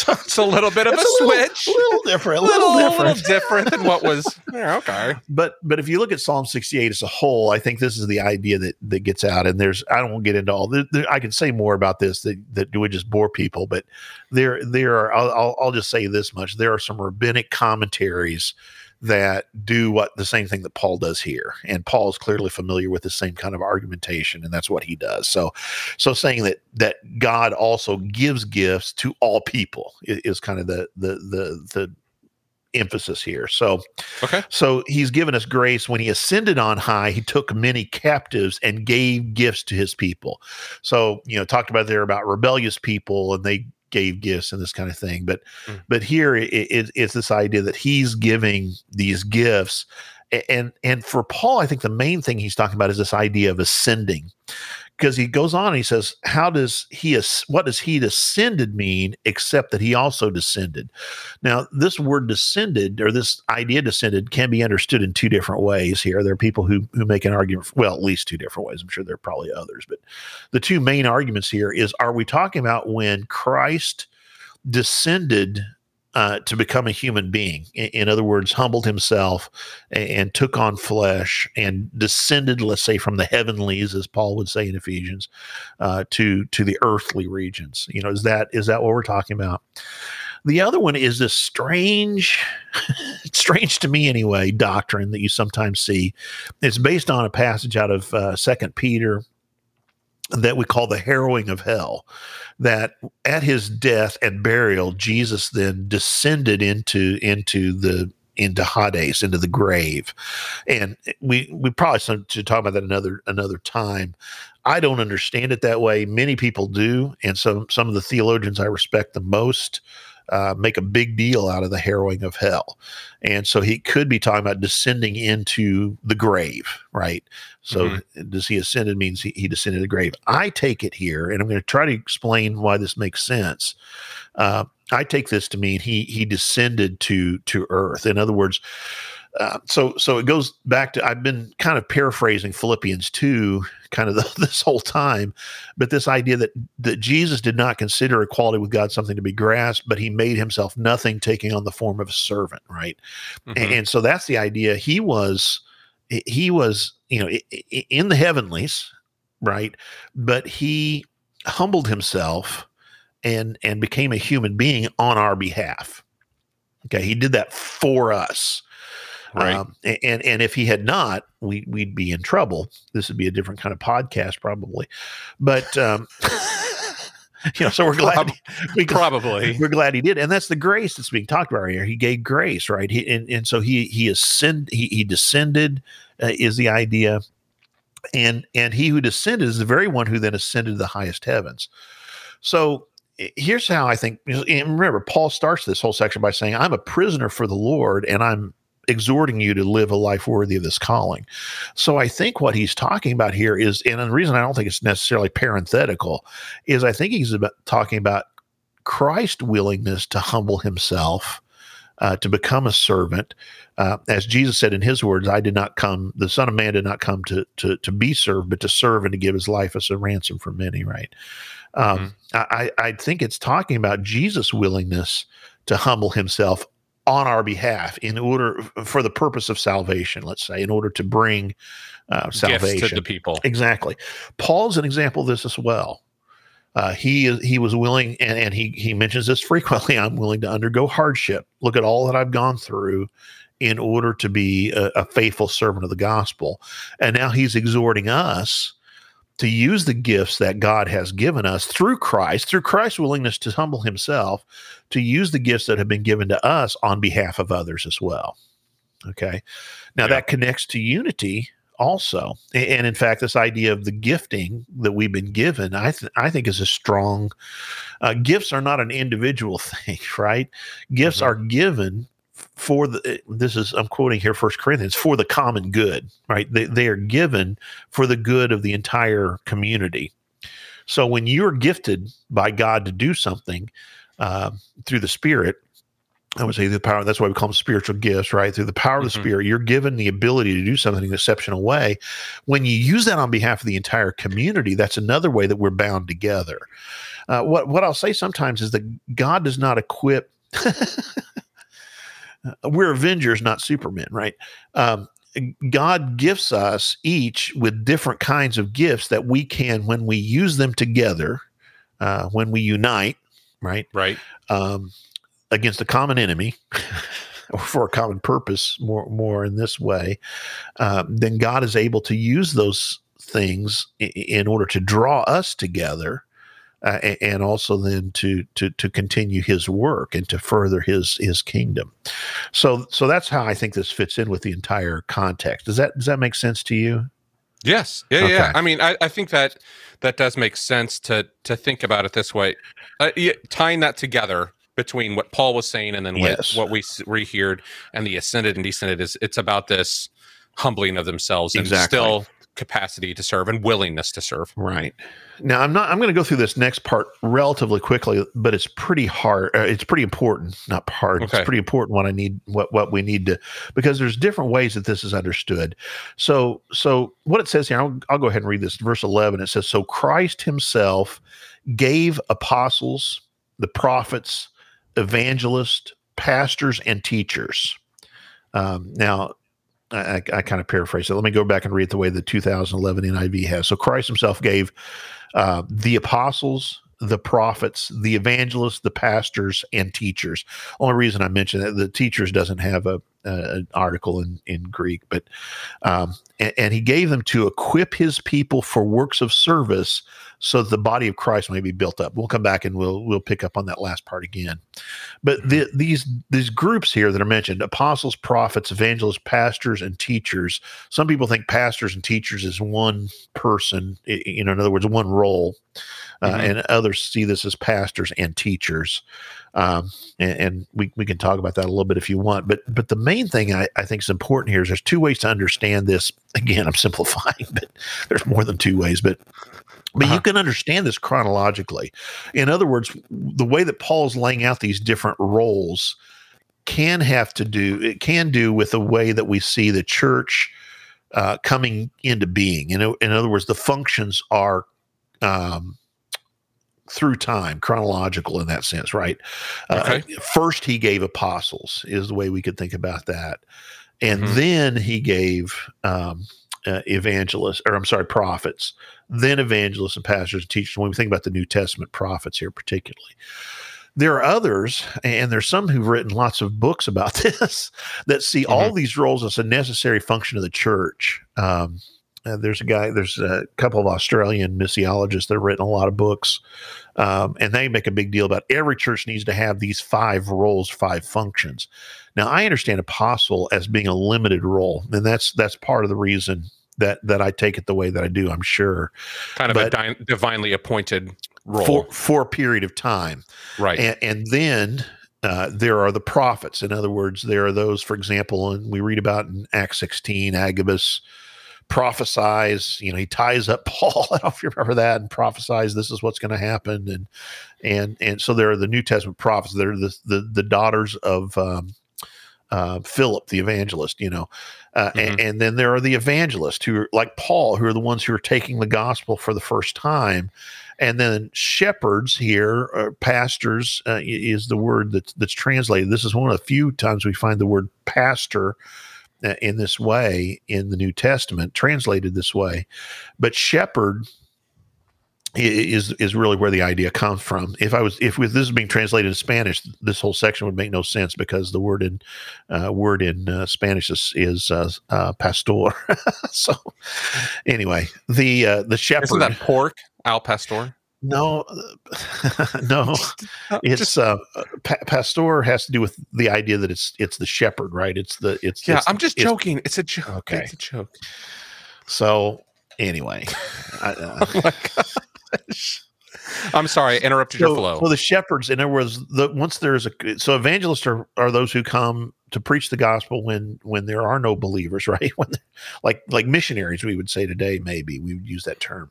It's a little bit of a a switch. a little different, a little, little little different. different than what was. [laughs] Yeah, okay. But but if you look at Psalm 68 as a whole, I think this is the idea that that gets out. And there's I don't want to get into all. There, there, I can say more about this that that would just bore people. But there there are. I'll, I'll I'll just say this much: there are some rabbinic commentaries that do what the same thing that Paul does here, and Paul is clearly familiar with the same kind of argumentation, and that's what he does. So so saying that that God also gives gifts to all people is, is kind of the the the the emphasis here. So Okay. so he's given us grace when he ascended on high, he took many captives and gave gifts to his people. So, you know, talked about there about rebellious people and they gave gifts and this kind of thing. But Mm. but here it, it, it's this idea that he's giving these gifts. And and for Paul, I think the main thing he's talking about is this idea of ascending. Because he goes on and he says, How does he what does he descended mean except that he also descended? Now, this word descended or this idea descended can be understood in two different ways here. There are people who who make an argument, well, at least two different ways. I'm sure there are probably others, but the two main arguments here is are we talking about when Christ descended uh, to become a human being? In, in other words, humbled himself and, and took on flesh and descended, let's say, from the heavenlies, as Paul would say in Ephesians, uh, to to the earthly regions. You know, is that is that what we're talking about? The other one is this strange, [laughs] strange to me anyway, doctrine that you sometimes see. It's based on a passage out of uh, Second Peter that we call the harrowing of hell. That at his death and burial, Jesus then descended into into the into Hades, into the grave, and we we probably should talk about that another another time. I don't understand it that way. Many people do, and some some of the theologians I respect the most uh, make a big deal out of the harrowing of hell. And so he could be talking about descending into the grave, right? So does he ascended means he, he descended the grave. I take it here, and I'm going to try to explain why this makes sense. Uh, I take this to mean he he descended to to earth. In other words, uh, so so it goes back to I've been kind of paraphrasing Philippians 2 kind of the, [laughs] this whole time but this idea that that Jesus did not consider equality with God something to be grasped but he made himself nothing taking on the form of a servant right? Mhm. and, and so that's the idea. He was he was you know in the heavenlies right? But he humbled himself and and became a human being on our behalf. Okay he did that for us Right. um, and and if he had not, we we'd be in trouble. This would be a different kind of podcast, probably. But um, [laughs] you know, so we're glad we Probably. [laughs] we're glad he did, and that's the grace that's being talked about here. He gave grace, right? He and, and so he he ascend he he descended uh, is the idea, and and he who descended is the very one who then ascended to the highest heavens. So here's how I think. And remember, Paul starts this whole section by saying, "I'm a prisoner for the Lord, and I'm exhorting you to live a life worthy of this calling." So I think what he's talking about here is, and the reason I don't think it's necessarily parenthetical is I think he's about talking about Christ's willingness to humble himself uh, to become a servant. Uh, as Jesus said in his words, I did not come, the Son of Man did not come to, to, to be served, but to serve and to give his life as a ransom for many, right? Um, mm-hmm. I, I think it's talking about Jesus' willingness to humble himself on our behalf in order for the purpose of salvation, let's say, in order to bring uh, salvation Gifts to the people. Exactly. Paul's an example of this as well. Uh, he he was willing, and, and he he mentions this frequently. [laughs] I'm willing to undergo hardship. Look at all that I've gone through in order to be a, a faithful servant of the gospel. And now he's exhorting us to use the gifts that God has given us through Christ, through Christ's willingness to humble himself, to use the gifts that have been given to us on behalf of others as well. Okay. Now yeah. that connects to unity also. And in fact, this idea of the gifting that we've been given, I, th- I think is a strong. Uh, gifts are not an individual [laughs] thing, right? Gifts mm-hmm. are given for the this is i'm quoting here first corinthians for the common good right they, they are given for the good of the entire community so when you're gifted by god to do something uh, through the spirit I would say the power. That's why we call them spiritual gifts, right? Through the power of the mm-hmm. spirit, you're given the ability to do something in an exceptional way. When you use that on behalf of the entire community, that's another way that we're bound together. Uh, what what I'll say sometimes is that God does not equip. [laughs] we're Avengers, not Supermen, right? Um, God gifts us each with different kinds of gifts that we can, when we use them together, uh, when we unite, right? Right. Um, against a common enemy [laughs] or for a common purpose more more in this way um, then god is able to use those things in, in order to draw us together uh, and also then to to to continue his work and to further his his kingdom so so that's how i think this fits in with the entire context does that does that make sense to you yes yeah okay. yeah i mean I, I think that that does make sense to to think about it this way uh, yeah, tying that together between what Paul was saying and then yes. what, what we reheard and the ascended and descended is it's about this humbling of themselves and exactly. still capacity to serve and willingness to serve. Right. Now I'm not I'm going to go through this next part relatively quickly, but it's pretty hard uh, it's pretty important, not part. Okay. It's pretty important what I need what what we need to because there's different ways that this is understood. So so what it says here I'll, I'll go ahead and read this verse 11 it says so Christ himself gave apostles, the prophets, evangelists, pastors, and teachers. Um, now, I, I, kind of paraphrase it. Let me go back and read the way the 2011 NIV has. So Christ himself gave uh, the apostles, the prophets, the evangelists, the pastors, and teachers. Only reason I mention that the teachers doesn't have a, a an article in in Greek, but um, and, and, he gave them to equip his people for works of service, so that the body of Christ may be built up. We'll come back and we'll we'll pick up on that last part again. But the, mm-hmm. these these groups here that are mentioned: apostles, prophets, evangelists, pastors, and teachers. Some people think pastors and teachers is one person. You know, in other words, one role. Uh, mm-hmm. and others see this as pastors and teachers. Um, and, and, we, we can talk about that a little bit if you want. But but the main thing I, I think is important here is there's two ways to understand this. [laughs] Again, I'm simplifying, but there's more than two ways. But but uh-huh. you can understand this chronologically. In other words, the way that Paul's laying out these different roles can have to do it can do with the way that we see the church uh, coming into being. You know, in other words, the functions are um, through time, chronological in that sense, right? Uh, okay. Uh, first, he gave apostles, is the way we could think about that. And mm-hmm. then he gave um, uh, evangelists, or I'm sorry, prophets, then evangelists and pastors and teachers. When we think about the New Testament prophets here, particularly, there are others, and there's some who've written lots of books about [laughs] this that see mm-hmm. all these roles as a necessary function of the church. Um, uh, there's a guy, there's a couple of Australian missiologists that have written a lot of books, um, and they make a big deal about every church needs to have these five roles, five functions. Now, I understand apostle as being a limited role, and that's that's part of the reason that that I take it the way that I do. I'm sure, kind of But- a di- divinely appointed role, for for a period of time, right? and, and then. Uh, there are the prophets. In other words, there are those, for example, and we read about in Acts 16, Agabus prophesies, you know, he ties up [laughs] Paul. I don't know if you remember that and prophesies this is what's going to happen. And, and, and so there are the New Testament prophets. They're the, the, the daughters of, um, uh, Philip, the evangelist, you know, uh, and, and then there are the evangelists who are like Paul, who are the ones who are taking the gospel for the first time. And then shepherds here, uh, pastors uh, is the word that's, that's translated. This is one of the few times we find the word pastor in this way in the New Testament, translated this way. But shepherd is is really where the idea comes from. If I was if this is being translated in Spanish, this whole section would make no sense because the word in uh, word in uh, Spanish is, is uh, uh, pastor. [laughs] so anyway, the uh, the shepherd. Isn't that pork, al pastor? No, [laughs] no, it's uh, pa- pastor has to do with the idea that it's it's the shepherd, right? It's the it's yeah. it's- I'm just it's- joking. It's a joke. Okay. It's a joke. So anyway, I, uh, [laughs] Oh my gosh. [laughs] I'm sorry, I interrupted your flow. so the shepherds, in other words, the once there's a so evangelists are, are those who come to preach the gospel when when there are no believers, [laughs] right? When like like missionaries, we would say today, maybe we would use that term.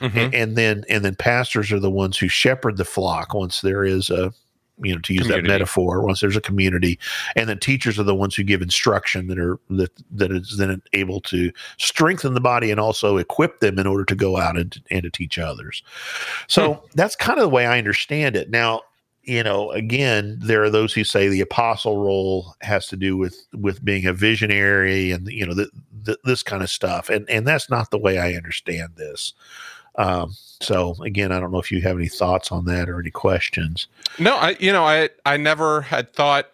Mhm. and, and then and then pastors are the ones who shepherd the flock once there is a you know to use Community. that metaphor once there's a community. And then teachers are the ones who give instruction that are that that is then able to strengthen the body and also equip them in order to go out and, and to teach others. So hmm. that's kind of the way i understand it. Now you know again there are those who say the apostle role has to do with with being a visionary and you know the, the, this kind of stuff. And and that's not the way i understand this um, so again, I don't know if you have any thoughts on that or any questions. No, I you know I I never had thought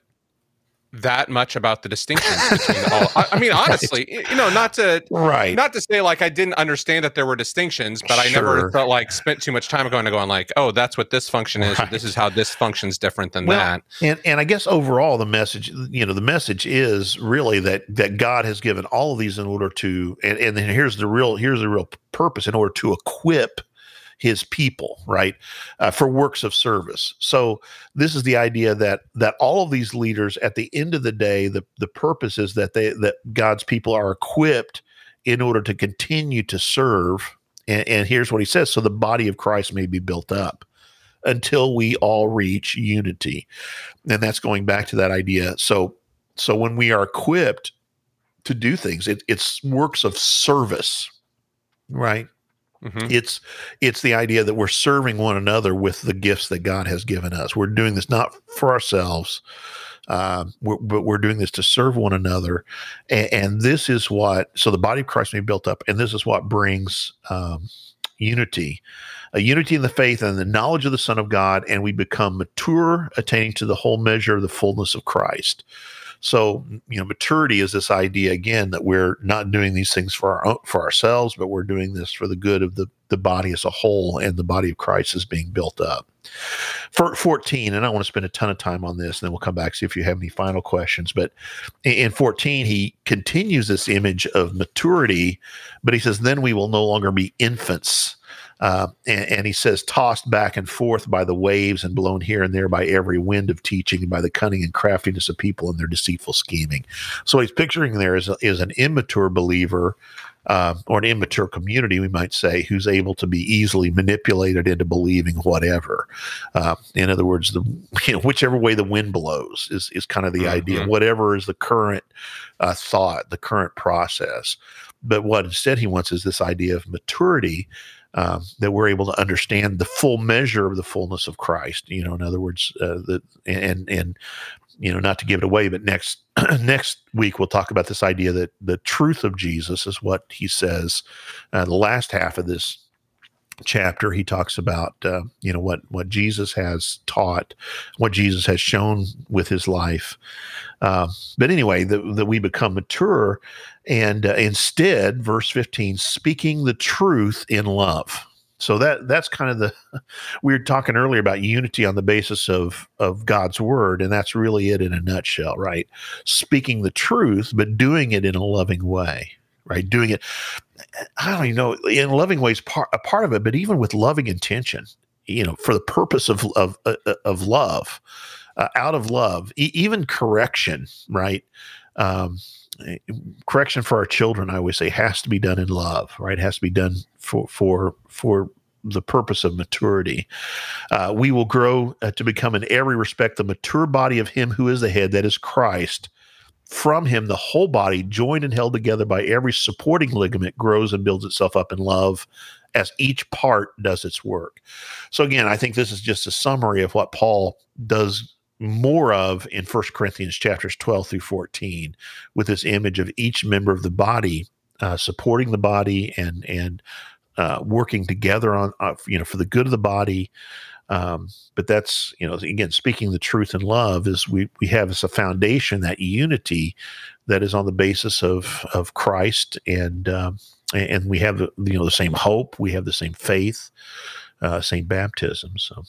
that much about the distinctions between all. I, I mean, [laughs] honestly, y- you know, not to Right. not to say like I didn't understand that there were distinctions, but I never felt like spent too much time going to going like, oh, that's what this function is. or This is how this function's different than Well, that. and and I guess overall the message, you know, the message is really that that God has given all of these in order to, and and then here's the real here's the real purpose in order to equip his people right uh, for works of service. So this is the idea that that all of these leaders at the end of the day the the purpose is that they that god's people are equipped in order to continue to serve. And, and here's what he says so the body of christ may be built up until we all reach unity. And that's going back to that idea. So so when we are equipped to do things it, it's works of service right Mhm. it's it's the idea that we're serving one another with the gifts that god has given us. We're doing this not for ourselves um, we're, but we're doing this to serve one another. And, and this is what so the body of christ may be built up and this is what brings um, unity a unity in the faith and the knowledge of the son of god and we become mature attaining to the whole measure of the fullness of christ so you know maturity is this idea again that we're not doing these things for our own, for ourselves but we're doing this for the good of the the body as a whole and the body of christ is being built up. For 14 and i want to spend a ton of time on this and then we'll come back see if you have any final questions but in- in 14 he continues this image of maturity but he says then we will no longer be infants uh, and, and he says, tossed back and forth by the waves and blown here and there by every wind of teaching and by the cunning and craftiness of people and their deceitful scheming. So what he's picturing there is, is an immature believer uh, or an immature community, we might say, who's able to be easily manipulated into believing whatever. Uh, in other words, the [laughs] you know whichever way the wind blows is is kind of the idea. Mhm. Whatever is the current uh, thought, the current process. But what instead he wants is this idea of maturity um, that we're able to understand the full measure of the fullness of Christ. You know, in other words, uh, the and and you know, not to give it away, but next [clears throat] next week we'll talk about this idea that the truth of Jesus is what he says. Uh, the last half of this chapter he talks about uh, you know what what jesus has taught what jesus has shown with his life uh, but anyway that, that we become mature and uh, instead verse 15 speaking the truth in love. So that that's kind of the [laughs] we were talking earlier about unity on the basis of of god's word and that's really it in a nutshell right? Speaking the truth but doing it in a loving way right? Doing it I don't even know in loving ways part a part of it, but even with loving intention, you know, for the purpose of of uh, uh of love, uh, out of love, e- even correction, right? Um, correction for our children, I always say, has to be done in love, right? It has to be done for for for the purpose of maturity. Uh, we will grow uh, to become in every respect the mature body of Him who is the head, that is Christ. From Him, the whole body, joined and held together by every supporting ligament, grows and builds itself up in love as each part does its work. So, again, I think this is just a summary of what Paul does more of in First Corinthians chapters 12 through 14 with this image of each member of the body uh, supporting the body and and uh, working together on uh, you know for the good of the body. Um, but that's you know again speaking the truth in love is we we have as a foundation that unity that is on the basis of of Christ and um, and we have you know the same hope we have the same faith uh, same baptism so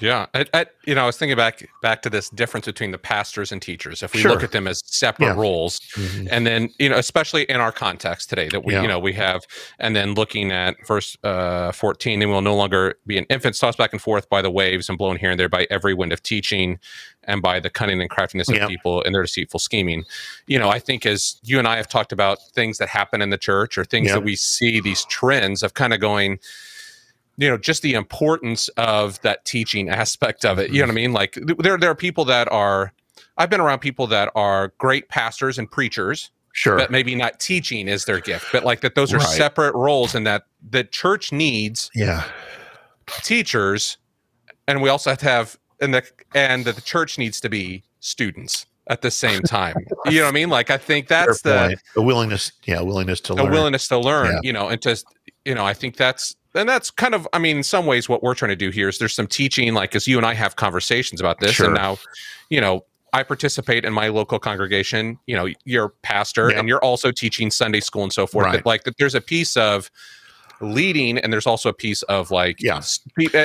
yeah, I, I, you know, I was thinking back back to this difference between the pastors and teachers. If we Sure. look at them as separate Yeah. roles, Mhm. and then you know, especially in our context today, that we Yeah. you know we have, and then looking at verse uh, fourteen, they will no longer be an infant tossed back and forth by the waves and blown here and there by every wind of teaching, and by the cunning and craftiness of Yeah. people and their deceitful scheming. You know, I think as you and I have talked about things that happen in the church or things Yeah. that we see these trends of kind of going you know just the importance of that teaching aspect of it. You know what i mm-hmm. mean? Like there there are people that are i've been around people that are great pastors and preachers sure. but maybe not teaching is their gift but like that those are Right. separate roles and that the church needs yeah. teachers and we also have to have and the and that the church needs to be students at the same time. You know what i mean? Like i think [laughs] that's the the willingness yeah willingness to a learn. willingness to learn Yeah. you know and just you know i think that's and that's kind of i mean in some ways what we're trying to do here is there's some teaching like as you and i have conversations about this Sure. and now you know i participate in my local congregation you know you're a pastor and you're also teaching sunday school and so forth Right. but like that there's a piece of leading and there's also a piece of like Yeah.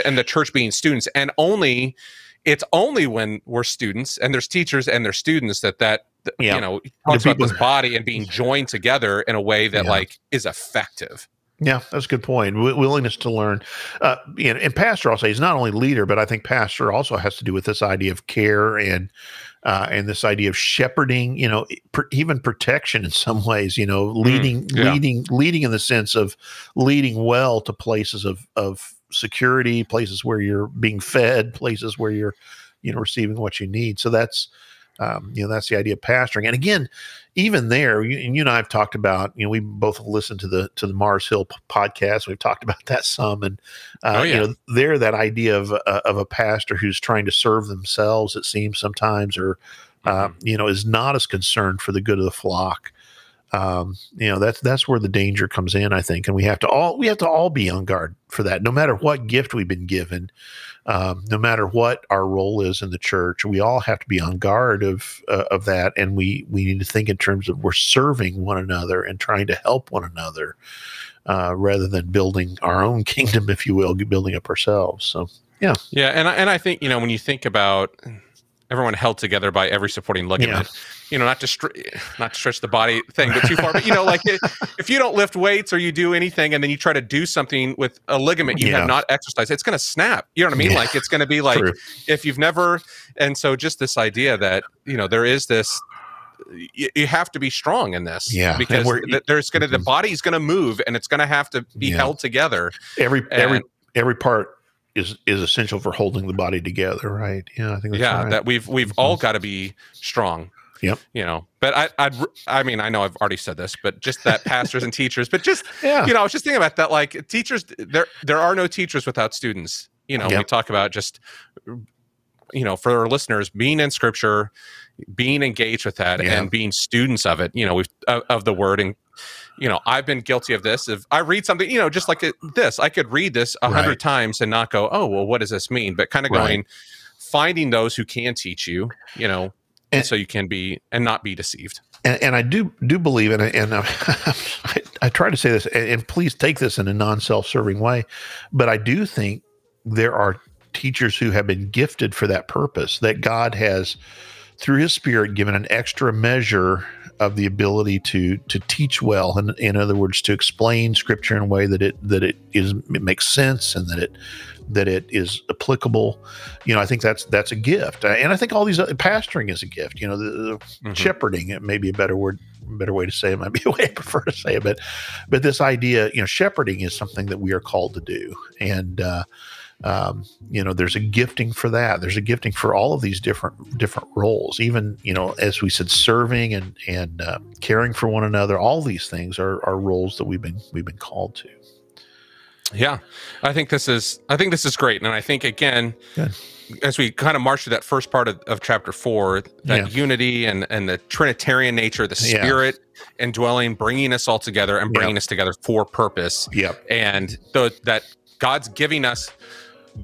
and the church being students and only it's only when we're students and there's teachers and there's students that that that, Yeah. you know talks about this body and being [laughs] joined together in a way that Yeah. like is effective Yeah, that's a good point. Wi- willingness to learn. Uh, you know, and pastor, I'll say, is not only leader, but I think pastor also has to do with this idea of care and uh, and this idea of shepherding. You know, pr- even protection in some ways. You know, leading, Mm, yeah. leading, leading in the sense of leading well to places of of security, places where you're being fed, places where you're, you know, receiving what you need. So that's. Um, you know that's the idea of pastoring, and again, even there, you, and you and I have talked about. You know, we both listened to the to the Mars Hill p- podcast. We've talked about that some, and uh, Oh, yeah. you know, there that idea of uh, of a pastor who's trying to serve themselves, it seems sometimes, or uh, Mm-hmm. you know, is not as concerned for the good of the flock. Um, you know, that's that's where the danger comes in, I think, and we have to all we have to all be on guard for that. No matter what gift we've been given, um, no matter what our role is in the church, we all have to be on guard of uh, of that, and we we need to think in terms of we're serving one another and trying to help one another, uh, rather than building our own [laughs] kingdom, if you will, building up ourselves. So Yeah, yeah, and I, and I think you know when you think about everyone held together by every supporting ligament, you know, not to str- not to stretch the body thing, but too far. But you know, like i- if you don't lift weights or you do anything, and then you try to do something with a ligament you Yeah. have not exercised, it's going to snap. You know what I mean? Yeah. Like it's going to be like True. if you've never. And so just this idea that you know there is this. You, you have to be strong in this, Yeah, because th- there's going to the Mhm. body's going to move, and it's going to have to be Yeah. held together. every every And- every part is is essential for holding the body together, right? Yeah, I think that's yeah right. that we've we've Mhm. all got to be strong Yep. you know but i i'd r- i mean i know i've already said this but just that pastors and teachers but just [laughs] yeah, you know i was just thinking about that like teachers there there are no teachers without students you know we talk about just you know for our listeners being in scripture being engaged with that Yeah. and being students of it you know we've of, of the word and you know i've been guilty of this if i read something you know just like this i could read this a hundred Right. times and not go oh well what does this mean but kind of Right. going finding those who can teach you you know and, And- so you can be and not be deceived and, and I do do believe in it, and uh, [laughs] I, I try to say this, and, and please take this in a non self serving way, but I do think there are teachers who have been gifted for that purpose. That God has, through His Spirit, given an extra measure of the ability to to teach well, and in other words, to explain Scripture in a way that it that it is it makes sense and that it that it is applicable. You know, I think that's that's a gift, and I think all these other, pastoring is a gift. You know, the, the mm-hmm. shepherding it may be a better word better way to say it [laughs] might be a way I prefer to say it, but but this idea, you know, shepherding is something that we are called to do, and uh, um, you know, there's a gifting for that. There's a gifting for all of these different different roles. Even you know, as we said, serving and and uh, caring for one another. All these things are are roles that we've been we've been called to. Yeah, I think this is I think this is great, and I think again. Good as we kind of march through that first part of, of chapter four, that yeah. unity and and the Trinitarian nature, the Spirit yeah. indwelling, bringing us all together and bringing yep. us together for purpose. Yep. And the, that God's giving us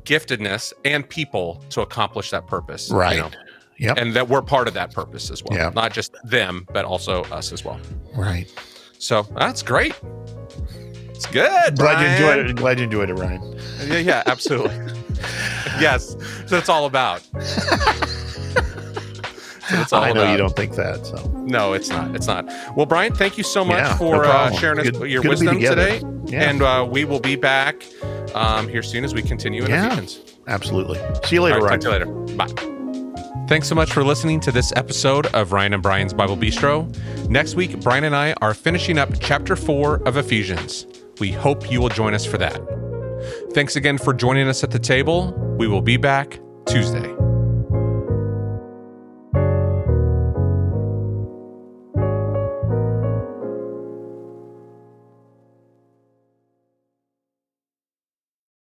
giftedness and people to accomplish that purpose. Right. You know? Yep. And that we're part of that purpose as well. Yep. Not just them, but also us as well. Right. So that's great. It's good. Glad Ryan. you enjoyed it. Glad you enjoyed it, Ryan. Yeah, yeah, absolutely. [laughs] yes, that's all about. [laughs] That's all I know about. you don't think that. So no, it's not. It's not. Well, Brian, thank you so much yeah, for no uh, sharing good, your wisdom to today, yeah. and uh, we will be back um, here soon as we continue in yeah, Ephesians. Absolutely. See you later. Right, talk to you later. Bye. Thanks so much for listening to this episode of Ryan and Brian's Bible Bistro. Next week, Brian and I are finishing up chapter four of Ephesians. We hope you will join us for that. Thanks again for joining us at the table. We will be back Tuesday.